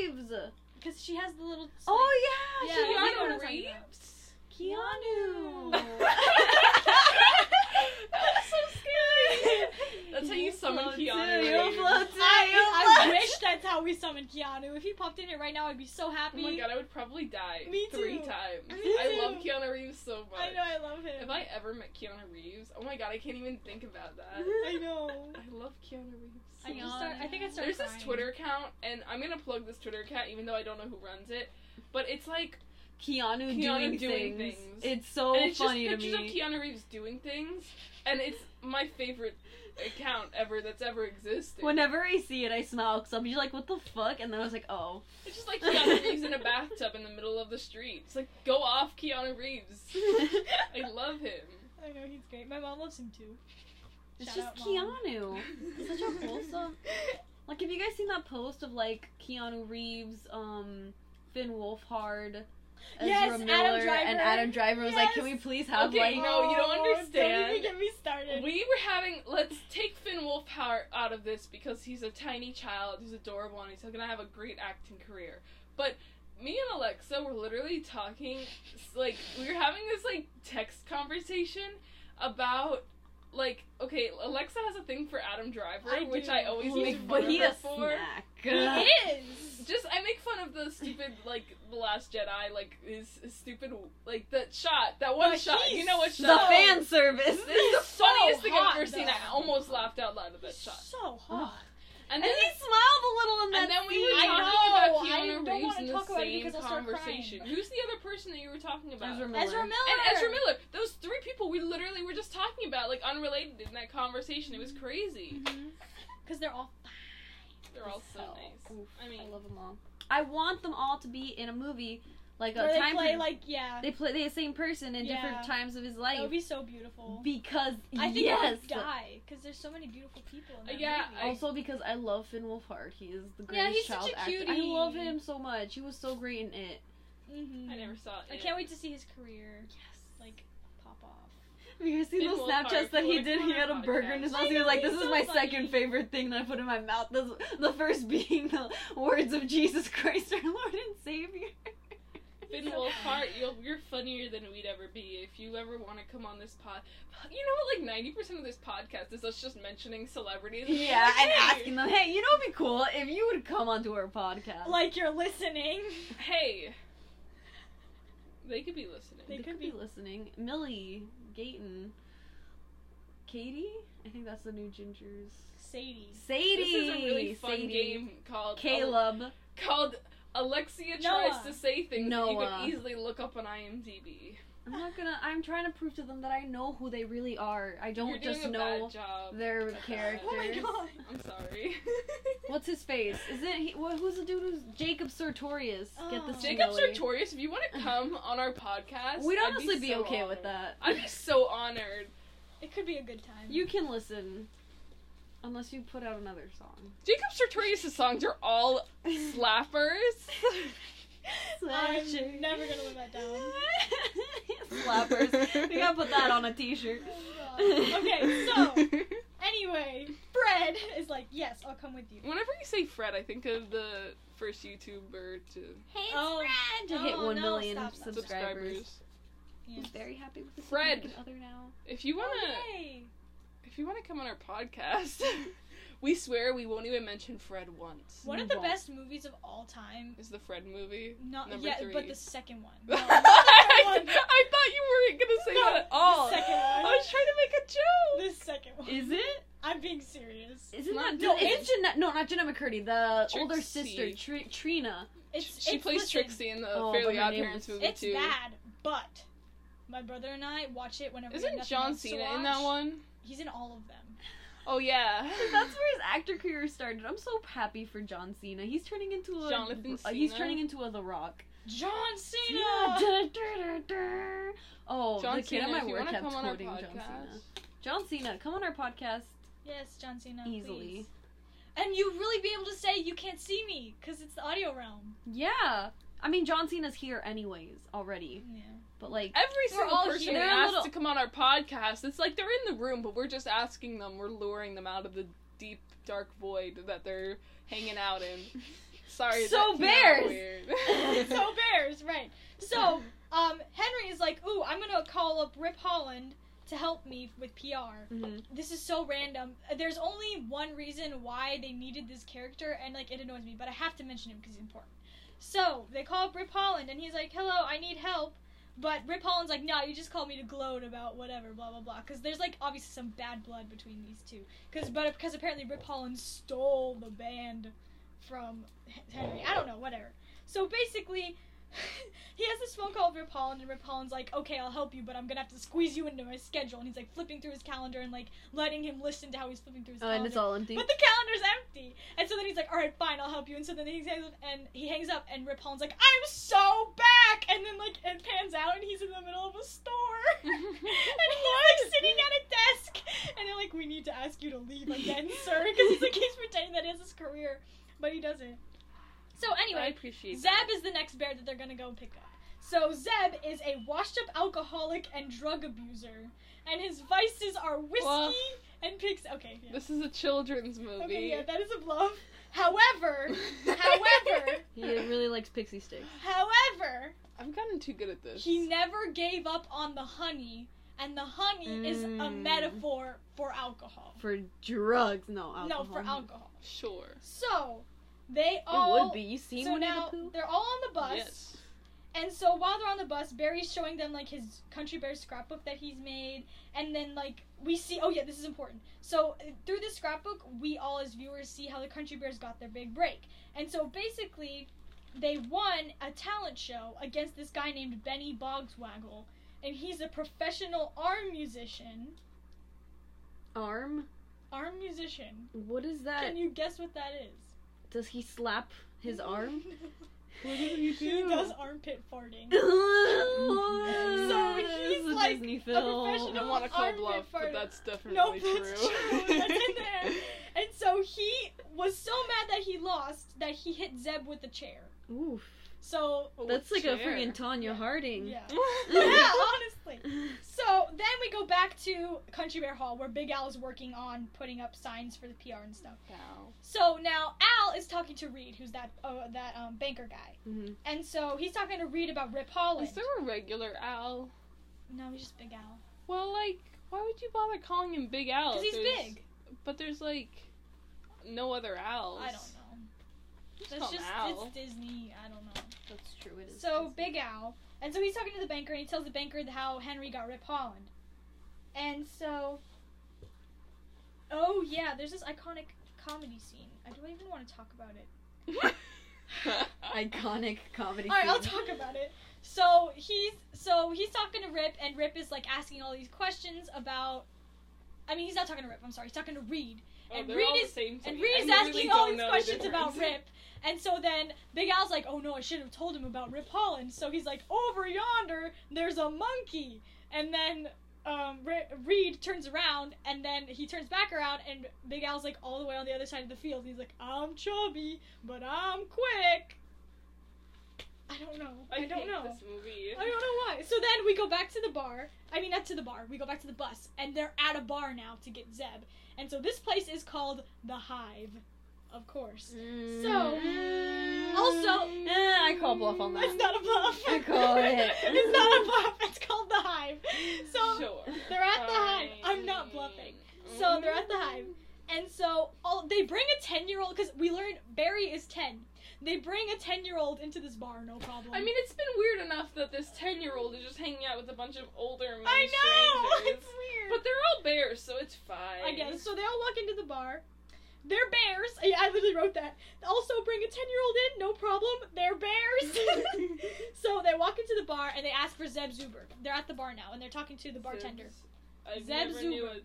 Speaker 2: Reeves.
Speaker 3: because she has the little.
Speaker 2: Oh yeah,
Speaker 3: Yeah,
Speaker 2: she-
Speaker 3: you know what I'm
Speaker 1: Keanu. Reeves.
Speaker 2: Keanu.
Speaker 1: that was so scary. That's how you summon Keanu
Speaker 2: you float to,
Speaker 3: I, I wish that's how we summoned Keanu. If he popped in here right now, I'd be so
Speaker 1: Oh
Speaker 3: happy.
Speaker 1: my god, I would probably die
Speaker 3: Me
Speaker 1: three
Speaker 3: too.
Speaker 1: times.
Speaker 3: Me
Speaker 1: I love. Keanu Reeves so much.
Speaker 3: I know, I love him.
Speaker 1: If I ever met Keanu Reeves, oh my god, I can't even think about that.
Speaker 3: I know.
Speaker 1: I love Keanu Reeves.
Speaker 3: I
Speaker 1: so much.
Speaker 3: start. I think I started.
Speaker 1: There's this. Twitter account, and I'm gonna plug this Twitter account even though I don't know who runs it. But it's like,
Speaker 2: Keanu,
Speaker 1: Keanu
Speaker 2: doing,
Speaker 1: doing
Speaker 2: things.
Speaker 1: things.
Speaker 2: It's so
Speaker 1: and it's
Speaker 2: funny
Speaker 1: just
Speaker 2: to
Speaker 1: pictures
Speaker 2: me.
Speaker 1: of Keanu Reeves doing things, and it's my favorite account ever that's ever existed.
Speaker 2: Whenever I see it, I smile because I'll be like, "What the fuck?" And then I was like, "Oh."
Speaker 1: It's just like Keanu Reeves in a bathtub in the middle of the street. It's like, go off, Keanu Reeves. I love him.
Speaker 3: I know he's great. My mom loves him too.
Speaker 2: It's
Speaker 3: Shout
Speaker 2: just
Speaker 3: out, Mom.
Speaker 2: Keanu. Such a wholesome. Like, have you guys seen that post of like Keanu Reeves, um, Finn Wolfhard, Ezra
Speaker 3: Yes, Adam Driver.
Speaker 2: and Adam Driver was like, "Can we
Speaker 3: Yes.
Speaker 2: please have
Speaker 1: Okay,
Speaker 2: like?"
Speaker 1: no, you don't
Speaker 3: Oh,
Speaker 1: understand.
Speaker 3: Don't even get me started.
Speaker 1: We were having let's take Finn Wolfhard out of this because he's a tiny child, he's adorable, and he's gonna have a great acting career. But me and Alexa were literally talking, like we were having this like text conversation about like okay, Alexa has a thing for Adam Driver,
Speaker 3: I
Speaker 1: which
Speaker 3: do.
Speaker 1: I always
Speaker 3: He's
Speaker 1: make fun
Speaker 2: but he
Speaker 1: her
Speaker 2: a
Speaker 1: for.
Speaker 2: snack.
Speaker 3: He is.
Speaker 1: Just I make fun of the stupid like the Last Jedi like his, his stupid like that shot that one
Speaker 3: But
Speaker 1: shot
Speaker 3: he's
Speaker 1: you know what shot
Speaker 3: so-
Speaker 2: fan service.
Speaker 1: this is the
Speaker 3: so
Speaker 1: funniest thing I've
Speaker 3: hot,
Speaker 1: ever seen I
Speaker 3: though.
Speaker 1: almost laughed out loud at that shot
Speaker 3: so hot.
Speaker 1: and
Speaker 2: And
Speaker 1: then
Speaker 2: he smiled a little in that
Speaker 1: and then we were
Speaker 2: scene.
Speaker 1: Talking
Speaker 3: know,
Speaker 1: about
Speaker 3: I
Speaker 1: Keanu
Speaker 3: don't
Speaker 1: Reeves
Speaker 3: wanna
Speaker 1: in the
Speaker 3: talk about it
Speaker 1: same
Speaker 3: because I'll start
Speaker 1: conversation.
Speaker 3: crying.
Speaker 1: Who's the other person that you were talking about?
Speaker 2: Ezra Miller.
Speaker 3: Ezra Miller.
Speaker 1: And Ezra Miller. Those three people we literally were just talking about, like unrelated in that conversation. It was mm-hmm. crazy. Mm-hmm.
Speaker 3: Because they're all.
Speaker 1: They're all so nice.
Speaker 2: Oof,
Speaker 1: I mean,
Speaker 2: I love them all. I want them all to be in a movie, like a
Speaker 3: they
Speaker 2: time.
Speaker 3: play
Speaker 2: per-
Speaker 3: like yeah.
Speaker 2: they play the same person in
Speaker 3: Yeah.
Speaker 2: different times of his
Speaker 3: That
Speaker 2: life
Speaker 3: would be so beautiful.
Speaker 2: because
Speaker 3: I think
Speaker 2: yes.
Speaker 3: I would die because there's so many beautiful people in that
Speaker 1: Yeah,
Speaker 3: movie.
Speaker 1: I-
Speaker 2: Also because I love Finn Wolfhard. He is the greatest Yeah,
Speaker 3: he's such a
Speaker 2: actor. I love him so much. He was so great in it.
Speaker 3: Mhm.
Speaker 1: I never saw it.
Speaker 3: I can't wait to see his career
Speaker 2: Yes.
Speaker 3: Like pop off.
Speaker 2: Have you guys seen
Speaker 1: Finn
Speaker 2: those
Speaker 1: Wolfhard,
Speaker 2: Snapchats that he did? He had a burger in his mouth. He was like, "This
Speaker 3: he's
Speaker 2: is
Speaker 3: so
Speaker 2: my
Speaker 3: funny.
Speaker 2: second favorite thing that I put in my mouth." The, the first being the words of Jesus Christ, our Lord and Savior.
Speaker 1: Finn Wolfhard, you're, you're funnier than we'd ever be. If you ever want to come on this pod, you know what? Like ninety percent of this podcast is us just mentioning celebrities.
Speaker 2: Yeah, and
Speaker 1: Hey!
Speaker 2: asking them, "Hey, you know, it'd be cool if you would come onto our podcast."
Speaker 3: Like you're listening.
Speaker 1: Hey, they could be listening.
Speaker 3: They
Speaker 2: They
Speaker 3: could
Speaker 2: could be
Speaker 3: be.
Speaker 2: listening. Millie Gaten. Katie. I think that's the new Ginger's.
Speaker 3: Sadie.
Speaker 2: Sadie.
Speaker 1: This is a really fun
Speaker 2: Sadie.
Speaker 1: game called
Speaker 2: Caleb.
Speaker 1: called Alexia
Speaker 3: Noah.
Speaker 1: tries to say things that you
Speaker 2: Noah.
Speaker 1: can easily look up on IMDb.
Speaker 2: I'm not gonna. I'm trying to prove to them that I know who they really are. I don't
Speaker 1: You're doing
Speaker 2: just
Speaker 1: a
Speaker 2: know
Speaker 1: bad job.
Speaker 2: their
Speaker 1: at that.
Speaker 2: characters.
Speaker 3: Oh my god.
Speaker 1: I'm sorry.
Speaker 2: What's his face? Isn't he? What, who's the dude who's Jacob Sartorius? Get
Speaker 3: Oh.
Speaker 2: this
Speaker 1: Jacob
Speaker 2: Snowy.
Speaker 1: Sartorius, if you want to come on our podcast,
Speaker 2: We'd
Speaker 1: I'd
Speaker 2: honestly be
Speaker 1: so
Speaker 2: okay with that.
Speaker 1: I'd be so honored.
Speaker 3: It could be a good time.
Speaker 2: You can listen, unless you put out another song.
Speaker 1: Jacob Sartorius' songs are all slappers.
Speaker 3: I'm never gonna live that down.
Speaker 2: Slappers. We gotta put that on a T-shirt.
Speaker 3: Oh okay, so anyway, Fred is like, yes, I'll come with you.
Speaker 1: Whenever you say Fred, I think of the first YouTuber to
Speaker 2: Hey, it's
Speaker 3: Oh,
Speaker 2: Fred to hit
Speaker 3: oh,
Speaker 2: one
Speaker 3: no,
Speaker 2: million
Speaker 3: stop, stop, stop.
Speaker 2: subscribers.
Speaker 1: subscribers.
Speaker 3: Yeah.
Speaker 2: He's very happy with his
Speaker 1: Fred.
Speaker 2: other now.
Speaker 1: If you wanna,
Speaker 3: Oh,
Speaker 1: if you wanna come on our podcast, we swear we won't even mention Fred once.
Speaker 3: One of the
Speaker 2: won't.
Speaker 3: best movies of all time.
Speaker 1: Is the Fred movie?
Speaker 3: Not
Speaker 1: Number
Speaker 3: yeah,
Speaker 1: three.
Speaker 3: but the second one.
Speaker 1: I,
Speaker 3: No, not the second one.
Speaker 1: I thought you weren't gonna say
Speaker 3: No,
Speaker 1: that at all.
Speaker 3: the second one.
Speaker 1: I was trying to make a joke.
Speaker 3: The second one.
Speaker 2: Is it?
Speaker 3: I'm being serious.
Speaker 2: Isn't
Speaker 1: Not-
Speaker 2: that
Speaker 1: no,
Speaker 2: no? It's Jeanette. No, not Jennette McCurdy. The older sister, Tr- Trina.
Speaker 3: It's
Speaker 1: she
Speaker 3: it's,
Speaker 1: plays
Speaker 3: listen,
Speaker 1: Trixie in the
Speaker 2: Oh,
Speaker 1: Fairly
Speaker 2: but her
Speaker 1: Odd Parents movie
Speaker 3: It's
Speaker 1: too.
Speaker 3: bad, but my brother and I watch it whenever. we have
Speaker 1: Isn't
Speaker 3: nothing
Speaker 1: John Cena in that one?
Speaker 3: He's in all of them.
Speaker 1: Oh yeah.
Speaker 2: That's where his actor career started. I'm so happy for John Cena. He's turning into a.
Speaker 1: Jonathan
Speaker 2: uh, he's turning into a The Rock.
Speaker 3: John Cena.
Speaker 2: Da, da, da, da. Oh,
Speaker 1: John
Speaker 2: the kid
Speaker 1: Cena,
Speaker 2: at my work kept
Speaker 1: come on our
Speaker 2: quoting John Cena. John Cena, come on our podcast
Speaker 3: Yes, John Cena.
Speaker 2: easily.
Speaker 3: please. And you really be able to say you can't see me because it's the audio realm.
Speaker 2: Yeah, I mean John Cena's here anyways already,
Speaker 3: Yeah.
Speaker 2: But like
Speaker 1: Every single
Speaker 3: all
Speaker 1: person
Speaker 3: here.
Speaker 1: we ask
Speaker 2: little-
Speaker 1: to come on our podcast, it's like they're in the room, but we're just asking them. We're luring them out of the deep, dark void that they're hanging out in. Sorry,
Speaker 2: So
Speaker 1: that came
Speaker 2: bears!
Speaker 1: weird.
Speaker 3: so bears, right? So, um, Henry is like, "Ooh, I'm gonna call up Rip Holland to help me with PR."
Speaker 2: Mhm.
Speaker 3: This is so random. There's only one reason why they needed this character, and like it annoys me, but I have to mention him because he's important. So they call up Rip Holland, and he's like, "Hello, I need help." But Rip Holland's like, "No, you just called me to gloat about whatever, blah blah blah." Because there's like obviously some bad blood between these two. Because but because apparently Rip Holland stole the band from Henry. I don't know, whatever. So basically, he has this phone call with Rip and Rip like, "Okay, I'll help you, but I'm gonna have to squeeze you into my schedule." And he's like flipping through his calendar and like letting him listen to how he's flipping through his
Speaker 2: oh,
Speaker 3: calendar.
Speaker 2: and it's all empty.
Speaker 3: But the calendar's empty, and so then he's like, "All right, fine, I'll help you." And so then he hangs up, and he hangs up, and Rip like, "I'm so back," and then like it pans out, and he's in the middle of a store, and he's like sitting at a desk, and they're like, "We need to ask you to leave again, sir," because he's like he's pretending that he has his career, but he doesn't. So
Speaker 1: I
Speaker 3: anyway,
Speaker 1: appreciate
Speaker 3: Zeb
Speaker 1: that.
Speaker 3: is the next bear that they're gonna go pick up. So Zeb is a washed-up alcoholic and drug abuser, and his vices are whiskey
Speaker 1: Well,
Speaker 3: and pigs. Okay, yeah.
Speaker 1: This is a children's movie.
Speaker 3: Okay, yeah, that is a bluff. However, however,
Speaker 2: he really likes pixie sticks.
Speaker 3: however,
Speaker 1: I've gotten too good at this.
Speaker 3: he never gave up on the honey, and the honey is a
Speaker 2: Mm.
Speaker 3: metaphor for alcohol.
Speaker 2: For drugs, no alcohol.
Speaker 3: No, for alcohol.
Speaker 1: Sure.
Speaker 3: So they
Speaker 2: It
Speaker 3: all.
Speaker 2: would be. You seen
Speaker 3: So
Speaker 2: Winnie
Speaker 3: now
Speaker 2: the Pooh?
Speaker 3: they're all on the bus.
Speaker 1: Yes.
Speaker 3: And so while they're on the bus, Barry's showing them like his Country Bear scrapbook that he's made, and then like we see. Oh yeah, this is important. So uh, through this scrapbook, we all as viewers see how the Country Bears got their big break. And so basically, they won a talent show against this guy named Benny Bogswaggle, and he's a professional arm musician.
Speaker 2: Arm?
Speaker 3: Arm musician.
Speaker 2: What is that?
Speaker 3: Can you guess what that is?
Speaker 2: Does he slap his arm?
Speaker 1: What did he
Speaker 3: he does armpit farting.
Speaker 2: so
Speaker 3: So he's like
Speaker 2: Disney
Speaker 3: a
Speaker 2: film.
Speaker 1: I
Speaker 3: professional-
Speaker 1: don't want to call
Speaker 3: armpit
Speaker 1: bluff, but that's definitely
Speaker 3: No,
Speaker 1: true.
Speaker 3: that's true. That's in there. And so he was so mad that he lost that he hit Zeb with a chair.
Speaker 2: Oof.
Speaker 3: So
Speaker 2: That's like a
Speaker 1: chair.
Speaker 2: freaking Tonya
Speaker 3: Yeah.
Speaker 2: Harding.
Speaker 3: yeah, yeah, honestly. So then we go back to Country Bear Hall where Big Al is working on putting up signs for the PR and stuff.
Speaker 1: Wow.
Speaker 3: So now Al is talking to Reed, who's that uh, that um, banker guy,
Speaker 2: Mhm.
Speaker 3: and so he's talking to Reed about Rip Holland.
Speaker 1: Is there a regular Al?
Speaker 3: No, he's just Big Al.
Speaker 1: Well, like, why would you bother calling him Big Al?
Speaker 3: Because he's
Speaker 1: there's-
Speaker 3: big.
Speaker 1: But there's like no other Al's.
Speaker 3: I don't know.
Speaker 1: Just
Speaker 3: That's just
Speaker 1: Al.
Speaker 3: it's Disney. I don't know.
Speaker 2: That's true. It is.
Speaker 3: So Big Al, and so he's talking to the banker, and he tells the banker how Henry got Rip Holland, and so Oh yeah, there's this iconic comedy scene. I don't even want to talk about it.
Speaker 2: Iconic comedy.
Speaker 3: All right, I'll talk about it. So he's so he's talking to Rip, and Rip is like asking all these questions about. I mean, he's not talking to Rip. I'm sorry. He's talking to Reed,
Speaker 1: Oh,
Speaker 3: And Reed
Speaker 1: all
Speaker 3: is-
Speaker 1: the same to
Speaker 3: and
Speaker 1: me.
Speaker 3: Reed
Speaker 1: I
Speaker 3: is
Speaker 1: really
Speaker 3: asking all these
Speaker 1: know the
Speaker 3: questions about. Rip. And so then Big Al's like, "Oh no, I should have told him about Rip Holland." So he's like, "Over yonder, there's a monkey." And then um, Re- Reed turns around, and then he turns back around, and Big Al's like all the way on the other side of the field. He's like, "I'm chubby, but I'm quick." I don't know. I,
Speaker 1: I,
Speaker 3: don't know.
Speaker 1: this movie.
Speaker 3: I don't know why. So then we go back to the bar. I mean, not to the bar. We go back to the bus, and they're at a bar now to get Zeb. And so this place is called the Hive, of course. So, also-
Speaker 2: Eh, I call bluff on that.
Speaker 3: It's not a bluff.
Speaker 2: I call it.
Speaker 3: it's not a bluff. It's called the Hive. So
Speaker 1: Sure.
Speaker 3: they're at the Hive. I'm not bluffing. So they're at the Hive, and so all they bring a ten year old because we learned Barry is ten. They bring a ten year old into this bar, no problem.
Speaker 1: I mean, it's been weird enough that this ten-year-old is just hanging out with a bunch of older men
Speaker 3: I know
Speaker 1: strangers.
Speaker 3: it's weird.
Speaker 1: But they're all bears, so it's fine.
Speaker 3: I guess. So they all walk into the bar. They're bears. Yeah, I literally wrote that. Also, bring a 10 year old in, no problem. They're bears. so they walk into the bar and they ask for Zeb Zoober. They're at the bar now and they're talking to the bartender.
Speaker 1: I
Speaker 3: Zeb
Speaker 1: Zoober.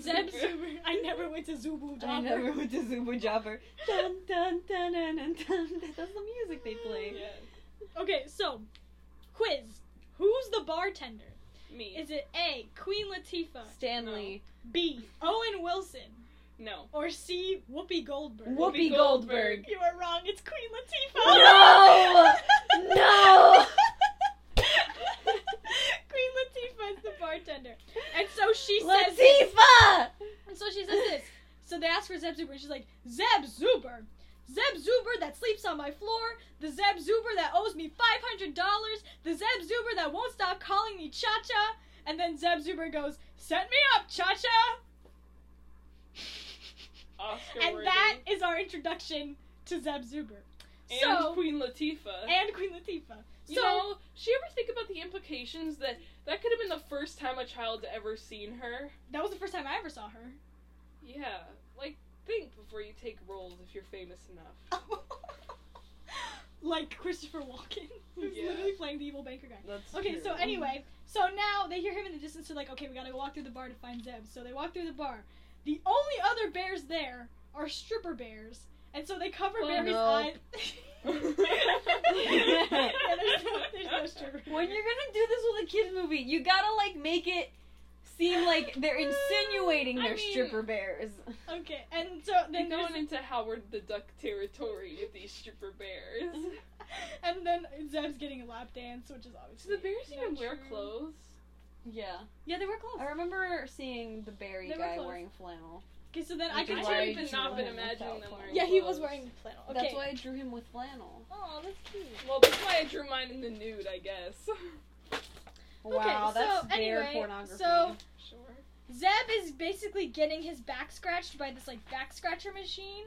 Speaker 3: Zeb Zoober. I never went to Zubu
Speaker 2: I never went to Zubu Jobber. Dun dun dun dun dun dun. That's the music they play.
Speaker 3: Okay, so, quiz. Who's the bartender?
Speaker 1: me.
Speaker 3: Is it A. Queen Latifah,
Speaker 2: Stanley.
Speaker 3: B. Owen Wilson,
Speaker 1: no.
Speaker 3: or C. Whoopi Goldberg?
Speaker 2: Whoopi Goldberg.
Speaker 3: You are wrong. It's Queen
Speaker 2: No!
Speaker 3: Latifah.
Speaker 2: No! No.
Speaker 3: Queen Latifah is the bartender, and so she says.
Speaker 2: Latifah!
Speaker 3: And so she says this. So they ask for Zeb Zoober, and she's like, Zeb Zoober. Zeb Zoober that sleeps on my floor. The Zeb Zoober that owes me $500. The Zeb Zoober that won't stop calling me Cha Cha. And then Zeb Zoober goes, Set me up, Cha Cha.
Speaker 1: Oscar
Speaker 3: And that is our introduction to Zeb Zoober.
Speaker 1: and
Speaker 3: so,
Speaker 1: Queen Latifah.
Speaker 3: and Queen Latifah.
Speaker 1: you
Speaker 3: so,
Speaker 1: know, she ever think about the implications that that could have been the first time a child's ever seen her?
Speaker 3: that was the first time I ever saw her.
Speaker 1: Yeah, like think before you take roles if you're famous enough.
Speaker 3: like Christopher Walken, who's
Speaker 1: Yeah.
Speaker 3: literally playing the evil banker guy.
Speaker 2: That's
Speaker 3: Okay,
Speaker 2: true.
Speaker 3: so anyway, so now they hear him in the distance. They're like, okay, we gotta go walk through the bar to find Zeb. So they walk through the bar. The only other bears there are stripper bears, and so they cover
Speaker 1: Oh,
Speaker 3: Barry's
Speaker 2: no.
Speaker 3: eyes. yeah, there's no, there's no stripper.
Speaker 2: When you're gonna do this with a kids movie, you gotta like make it seem like they're insinuating
Speaker 1: I
Speaker 2: they're
Speaker 1: mean-
Speaker 2: stripper bears.
Speaker 3: okay, and so
Speaker 1: They're
Speaker 3: then
Speaker 1: going into Howard the Duck territory with these stripper bears.
Speaker 3: and then Zeb's getting a lap dance, which is obviously.
Speaker 1: Do the bears
Speaker 3: not
Speaker 1: even wear clothes?
Speaker 2: Yeah.
Speaker 3: Yeah, they were close.
Speaker 2: I remember seeing the Barry
Speaker 3: They were
Speaker 2: guy
Speaker 3: close.
Speaker 2: wearing flannel.
Speaker 3: Okay, so then I
Speaker 2: Which
Speaker 3: can
Speaker 2: is
Speaker 1: I
Speaker 2: why
Speaker 1: should
Speaker 2: I
Speaker 1: have been
Speaker 2: drew
Speaker 1: not been
Speaker 2: him
Speaker 1: imagining
Speaker 2: without
Speaker 1: them wearing
Speaker 3: Yeah, he was
Speaker 1: clothes.
Speaker 3: wearing flannel. Okay.
Speaker 2: That's why I drew him with flannel.
Speaker 3: Oh, that's cute.
Speaker 1: Well, that's why I drew mine in the nude, I guess.
Speaker 2: Wow,
Speaker 3: so
Speaker 2: that's bear
Speaker 3: anyway,
Speaker 2: pornography.
Speaker 3: so-
Speaker 1: sure.
Speaker 3: Zeb is basically getting his back scratched by this like back scratcher machine,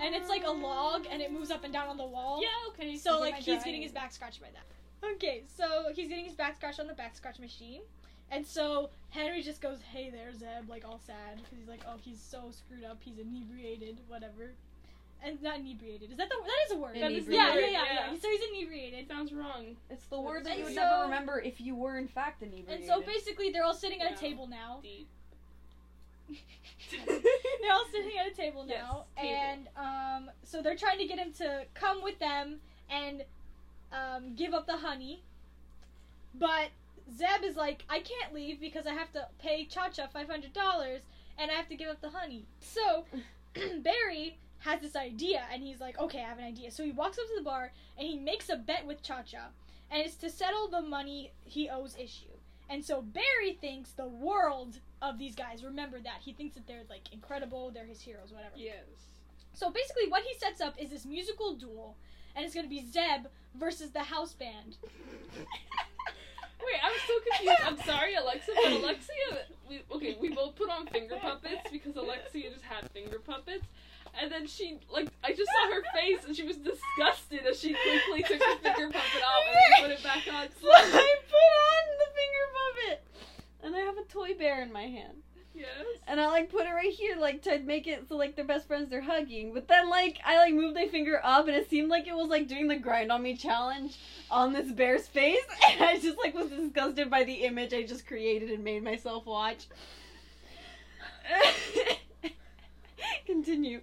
Speaker 3: and it's like a log, and it moves up and down on the wall.
Speaker 1: Yeah, okay.
Speaker 3: So
Speaker 2: Look
Speaker 3: like he's getting his back scratched by that. Okay, so he's getting his back scratched on the back scratch machine, and so Henry just goes, "Hey there, Zeb," like all sad because he's like, "Oh, he's so screwed up. He's inebriated, whatever." And not inebriated. Is that the that is a word?
Speaker 1: That is
Speaker 2: the
Speaker 3: yeah,
Speaker 2: word,
Speaker 3: yeah, yeah,
Speaker 1: yeah.
Speaker 3: yeah. So he's inebriated.
Speaker 1: It sounds wrong.
Speaker 2: it's the word that
Speaker 3: And
Speaker 2: you would
Speaker 3: so-
Speaker 2: never remember if you were in fact inebriated.
Speaker 3: And so basically, they're all sitting at
Speaker 1: Yeah.
Speaker 3: a table now.
Speaker 1: Deep.
Speaker 3: they're all sitting at a table
Speaker 1: Yes,
Speaker 3: now,
Speaker 1: table.
Speaker 3: and um, so they're trying to get him to come with them and um, give up the honey. But Zeb is like, I can't leave because I have to pay Cha Cha five hundred dollars, and I have to give up the honey. So Barry has this idea, and he's like, okay, I have an idea. So he walks up to the bar and he makes a bet with Cha Cha, and it's to settle the money he owes Issue. And so Barry thinks the world of these guys. Remember that he thinks that they're like incredible, they're his heroes, whatever.
Speaker 1: Yes.
Speaker 3: So basically, what he sets up is this musical duel, and it's going to be Zeb versus the house band.
Speaker 1: Wait, I'm so confused. I'm sorry, Alexa, but Alexia, we, okay, we both put on finger puppets because Alexia just had finger puppets. And then she, like, I just saw her face and she was disgusted as she quickly took the finger puppet off and put it back on
Speaker 2: So I put on the finger puppet, and I have a toy bear in my hand.
Speaker 1: Yes.
Speaker 5: And I like put it right here, like to make it so like they're best friends, they're hugging. But then like I like moved my finger up, and it seemed like it was like doing the grind on me challenge on this bear's face, and I just like was disgusted by the image I just created and made myself watch. Continue.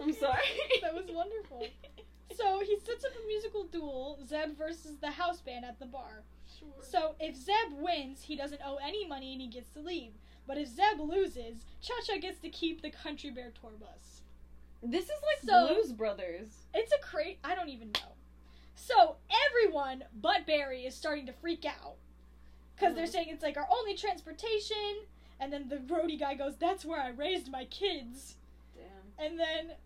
Speaker 5: I'm sorry.
Speaker 3: That was wonderful. So he sets up a musical duel, Zeb versus the house band at the bar.
Speaker 1: Sure.
Speaker 3: So if Zeb wins, he doesn't owe any money and he gets to leave. But if Zeb loses, Cha Cha gets to keep the Country Bear tour bus.
Speaker 5: This is like
Speaker 3: So-
Speaker 5: Blues Brothers.
Speaker 3: It's a crate. I don't even know. So everyone but Barry is starting to freak out because they're
Speaker 5: Mhm.
Speaker 3: saying it's like our only transportation. And then the roadie guy goes, "That's where I raised my kids."
Speaker 5: Damn.
Speaker 3: And then,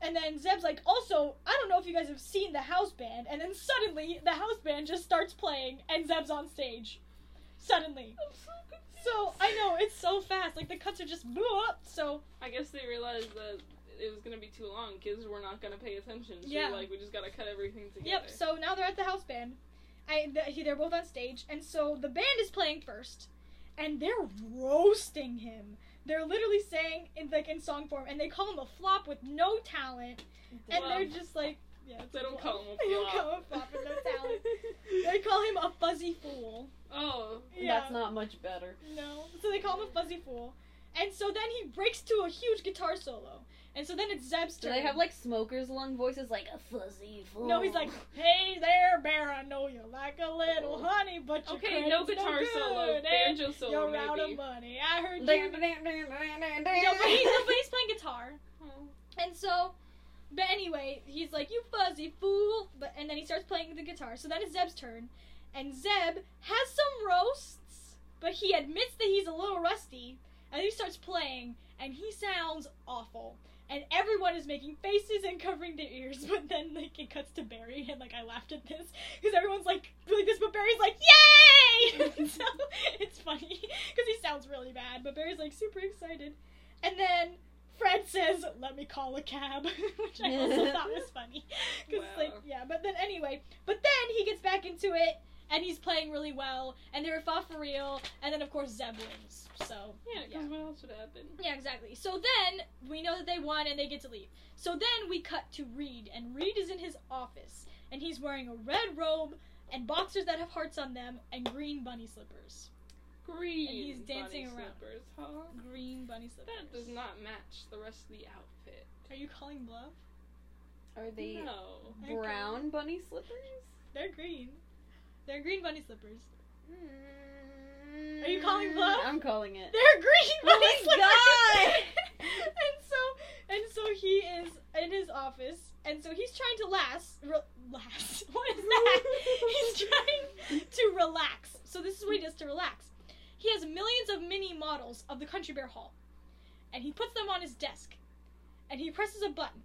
Speaker 3: and then Zeb's like, "Also, I don't know if you guys have seen the house band." And then suddenly the house band just starts playing, and Zeb's on stage. Suddenly.
Speaker 1: So
Speaker 3: I know it's so fast. Like the cuts are just blew up. So
Speaker 1: I guess they realized that it was gonna be too long. Kids were not gonna pay attention. So
Speaker 3: Yeah.
Speaker 1: like we just gotta cut everything together.
Speaker 3: Yep. So now they're at the house band. I th- they're both on stage, and so the band is playing first, and they're roasting him. They're literally saying in like in song form, and they call him a flop with no talent, and they're just like, yeah,
Speaker 1: They don't
Speaker 3: flop.
Speaker 1: call him a
Speaker 3: They don't
Speaker 1: flop.
Speaker 3: call him a flop with no talent. they call him a fuzzy fool.
Speaker 1: Oh.
Speaker 3: Yeah.
Speaker 5: That's not much better.
Speaker 3: No. So they call him a fuzzy fool, and so then he breaks to a huge guitar solo, and so then it's Zeb's turn.
Speaker 5: Do they have like smokers' lung voices like a fuzzy fool?
Speaker 3: No, he's like, "Hey there, bear. I know you like a little honey, but your
Speaker 1: Okay, no guitar
Speaker 3: good,
Speaker 1: solo,
Speaker 3: eh?
Speaker 1: banjo solo
Speaker 3: You're out of money. I heard you." No, but, he, no, but he's playing guitar,
Speaker 1: Oh.
Speaker 3: and so, but anyway, he's like, "You fuzzy fool," but and then he starts playing the guitar. So then it's Zeb's turn, and Zeb has some roasts, but he admits that he's a little rusty, and he starts playing, and he sounds awful. And everyone is making faces and covering their ears, but then like it cuts to Barry, and like I laughed at this because everyone's like like this, but Barry's like yay! so it's funny because he sounds really bad, but Barry's like super excited. And then Fred says, "Let me call a cab," which I also thought was funny because like yeah. But then anyway, but then he gets back into it. And he's playing really well, and they were fought for real, and then of course Zeb wins. So
Speaker 1: Yeah, because what else would happen?
Speaker 3: yeah, exactly. So then we know that they won and they get to leave. So then we cut to Reed, and Reed is in his office, and he's wearing a red robe and boxers that have hearts on them and green bunny slippers.
Speaker 1: Green.
Speaker 3: And he's dancing
Speaker 1: bunny
Speaker 3: around.
Speaker 1: Slippers, huh?
Speaker 3: Green bunny slippers.
Speaker 1: That does not match the rest of the outfit.
Speaker 3: Are you calling bluff?
Speaker 5: Are they
Speaker 1: No.
Speaker 5: brown bunny slippers?
Speaker 3: They're green. They're green bunny slippers.
Speaker 5: Mm,
Speaker 3: Are you calling bluff?
Speaker 5: I'm calling it.
Speaker 3: They're green
Speaker 5: Oh
Speaker 3: bunny
Speaker 5: my
Speaker 3: slippers.
Speaker 5: God!
Speaker 3: and so and so he is in his office, and so he's trying to last. Re- last. What is that? he's trying to relax. So this is what he does to relax. He has millions of mini models of the Country Bear Hall, and he puts them on his desk, and he presses a button,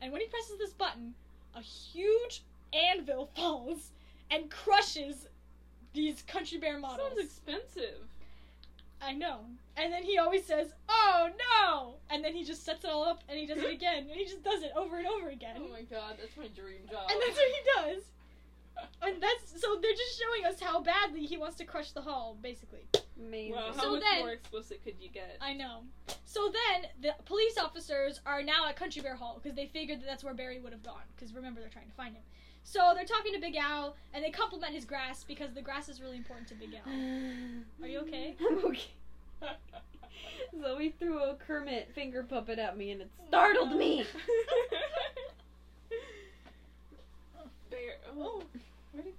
Speaker 3: and when he presses this button, a huge anvil falls and crushes these Country Bear models.
Speaker 1: Sounds expensive.
Speaker 3: I know. And then he always says, "Oh no!" And then he just sets it all up, and he does it again, and he just does it over and over again.
Speaker 1: Oh my god, that's my dream job.
Speaker 3: and that's what he does. And that's so they're just showing us how badly he wants to crush the hall, basically.
Speaker 5: Amazing.
Speaker 1: Wow, how
Speaker 3: So
Speaker 1: much
Speaker 3: then-
Speaker 1: more explicit could you get?
Speaker 3: I know. So then the police officers are now at Country Bear Hall because they figured that that's where Barry would have gone. Because remember, they're trying to find him. So they're talking to Big Al, and they compliment his grass because the grass is really important to Big Al. Are you okay?
Speaker 5: I'm okay. Zoe threw a Kermit finger puppet at me and it startled me.
Speaker 1: Bear. Oh. Where did,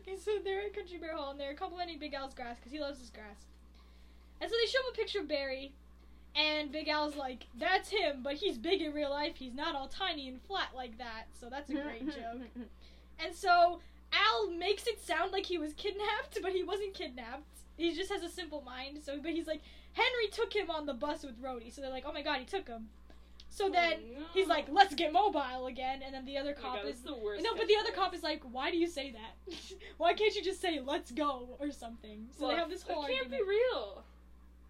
Speaker 3: Okay, so they're at Country Bear Hall and they're complimenting Big Al's grass because he loves his grass. And so they show him a picture of Barry, and Big Al's like, "That's him, but he's big in real life. He's not all tiny and flat like that." So that's a great joke. And so Al makes it sound like he was kidnapped, but he wasn't kidnapped. He just has a simple mind. So, but he's like, Henry took him on the bus with Rhodey. So they're like, "Oh my god, he took him." So oh, then
Speaker 1: Oh,
Speaker 3: he's like, "Let's get mobile again." And then the other
Speaker 1: Oh
Speaker 3: cop
Speaker 1: God,
Speaker 3: is
Speaker 1: the worst.
Speaker 3: no, but the other cop is like, "Why do you say that? Why can't you just say let's go or something?" So they have this whole
Speaker 1: It can't
Speaker 3: argument.
Speaker 1: be real.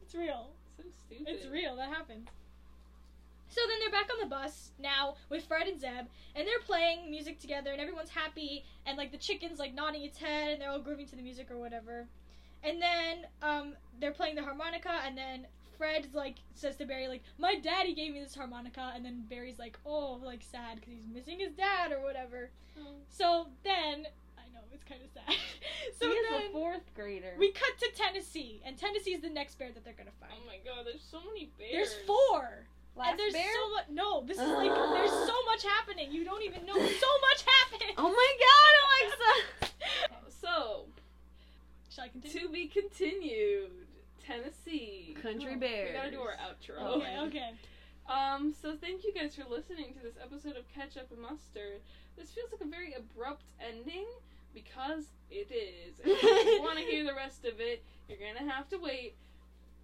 Speaker 3: It's real.
Speaker 1: So stupid.
Speaker 3: It's real. That happened. So then they're back on the bus now with Fred and Zeb, and they're playing music together, and everyone's happy, and like the chicken's like nodding its head, and they're all grooving to the music or whatever. and then um they're playing the harmonica, and then Fred like says to Barry like, "My daddy gave me this harmonica," and then Barry's like, "Oh, like sad because he's missing his dad or whatever." So then I know it's kind of sad. so
Speaker 2: he is
Speaker 3: then
Speaker 2: a fourth grader.
Speaker 3: we cut to Tennessee, and Tennessee's the next bear that they're gonna find.
Speaker 1: Oh my god, there's so many bears.
Speaker 3: There's four.
Speaker 2: Last
Speaker 3: and there's
Speaker 2: bear?
Speaker 3: so much. No, this is like there's so much happening. You don't even know. So much happening.
Speaker 2: Oh my god, Alexa!
Speaker 1: So,
Speaker 3: Shall I continue?
Speaker 1: to be continued. Tennessee.
Speaker 2: Country
Speaker 3: Oh,
Speaker 2: bears.
Speaker 1: We gotta do our outro.
Speaker 3: Okay, okay.
Speaker 1: Um, so thank you guys for listening to this episode of Ketchup and Mustard. This feels like a very abrupt ending because it is. If you want to hear the rest of it, you're gonna have to wait,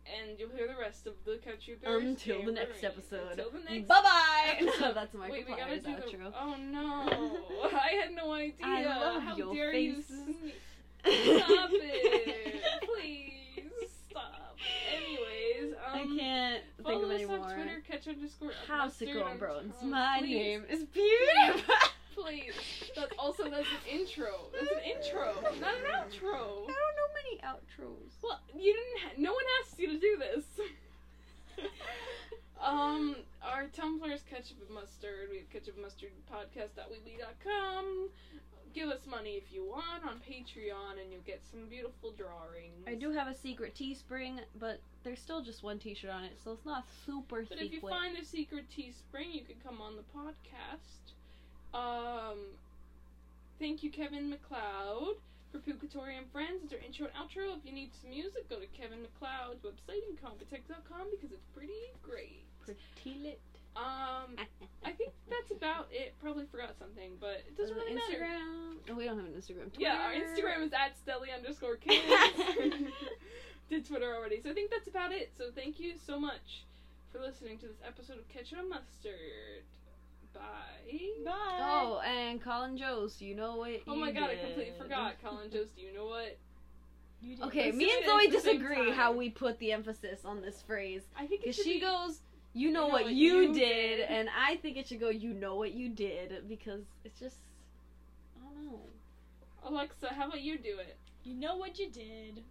Speaker 1: and you'll hear the rest of the Country Bears
Speaker 2: Until the next episode.
Speaker 1: Until the next.
Speaker 2: Bye bye.
Speaker 1: episode.
Speaker 2: That's my
Speaker 1: Wait, we gotta do
Speaker 2: outro.
Speaker 1: the. Oh no! I had no idea.
Speaker 2: I love
Speaker 1: How
Speaker 2: your
Speaker 1: dare
Speaker 2: faces.
Speaker 1: you? sneak- Stop it! Please stop. Anyways, um,
Speaker 2: I can't think
Speaker 1: Follow us on. Twitter, catch underscore
Speaker 2: Howsicle
Speaker 1: mustard.
Speaker 2: Bros.
Speaker 1: Um,
Speaker 2: My
Speaker 1: please,
Speaker 2: name is Beauty.
Speaker 1: Please. That's also that's an intro. That's an intro, not an outro.
Speaker 2: I don't know many outros.
Speaker 1: Well, you didn't. Ha- no one asked you to do this. um, our Tumblr is ketchup and mustard. We have ketchup and mustard podcast.weebly.com. Give us money if you want on Patreon, and you'll get some beautiful drawings.
Speaker 2: I do have a secret Teespring, but there's still just one T-shirt on it, so it's not super
Speaker 1: But
Speaker 2: secret.
Speaker 1: if you find the secret Teespring, you can come on the podcast. Um, thank you, Kevin MacLeod, for Pookatori and Friends. It's our intro and outro. If you need some music, go to Kevin MacLeod's website, incompetech.com, because it's pretty great.
Speaker 2: Pretty lit.
Speaker 1: Um, I think that's about it. Probably forgot something, but it
Speaker 2: Does
Speaker 1: doesn't really matter.
Speaker 2: Instagram? Oh, we don't have an Instagram. Twitter.
Speaker 1: Yeah, our Instagram is at Stelly underscore kids. Did Twitter already. So I think that's about it. So thank you so much for listening to this episode of Ketchup and Mustard. Bye.
Speaker 3: Bye.
Speaker 2: Oh, and Colin Jost, you know what?
Speaker 1: Oh
Speaker 2: you
Speaker 1: my god, I completely forgot. Colin Jost, do you know what?
Speaker 3: You did.
Speaker 2: Okay,
Speaker 1: Let's
Speaker 2: me and Zoe
Speaker 1: at the same
Speaker 2: disagree how we put the emphasis on this phrase.
Speaker 1: I think
Speaker 2: Because she
Speaker 1: be-
Speaker 2: goes, you know, what, you, did, and I think it should go, you know what you did, because it's just, I don't know.
Speaker 1: Alexa, how about you do it?
Speaker 3: You know what you did,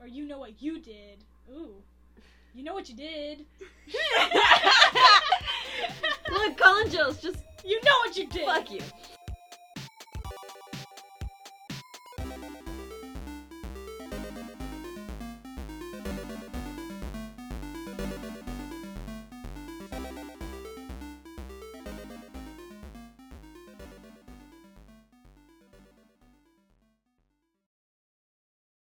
Speaker 3: or you know what you did. Ooh. You know what you did.
Speaker 2: Look, Colin Jost, just
Speaker 3: You know what you did.
Speaker 2: fuck you.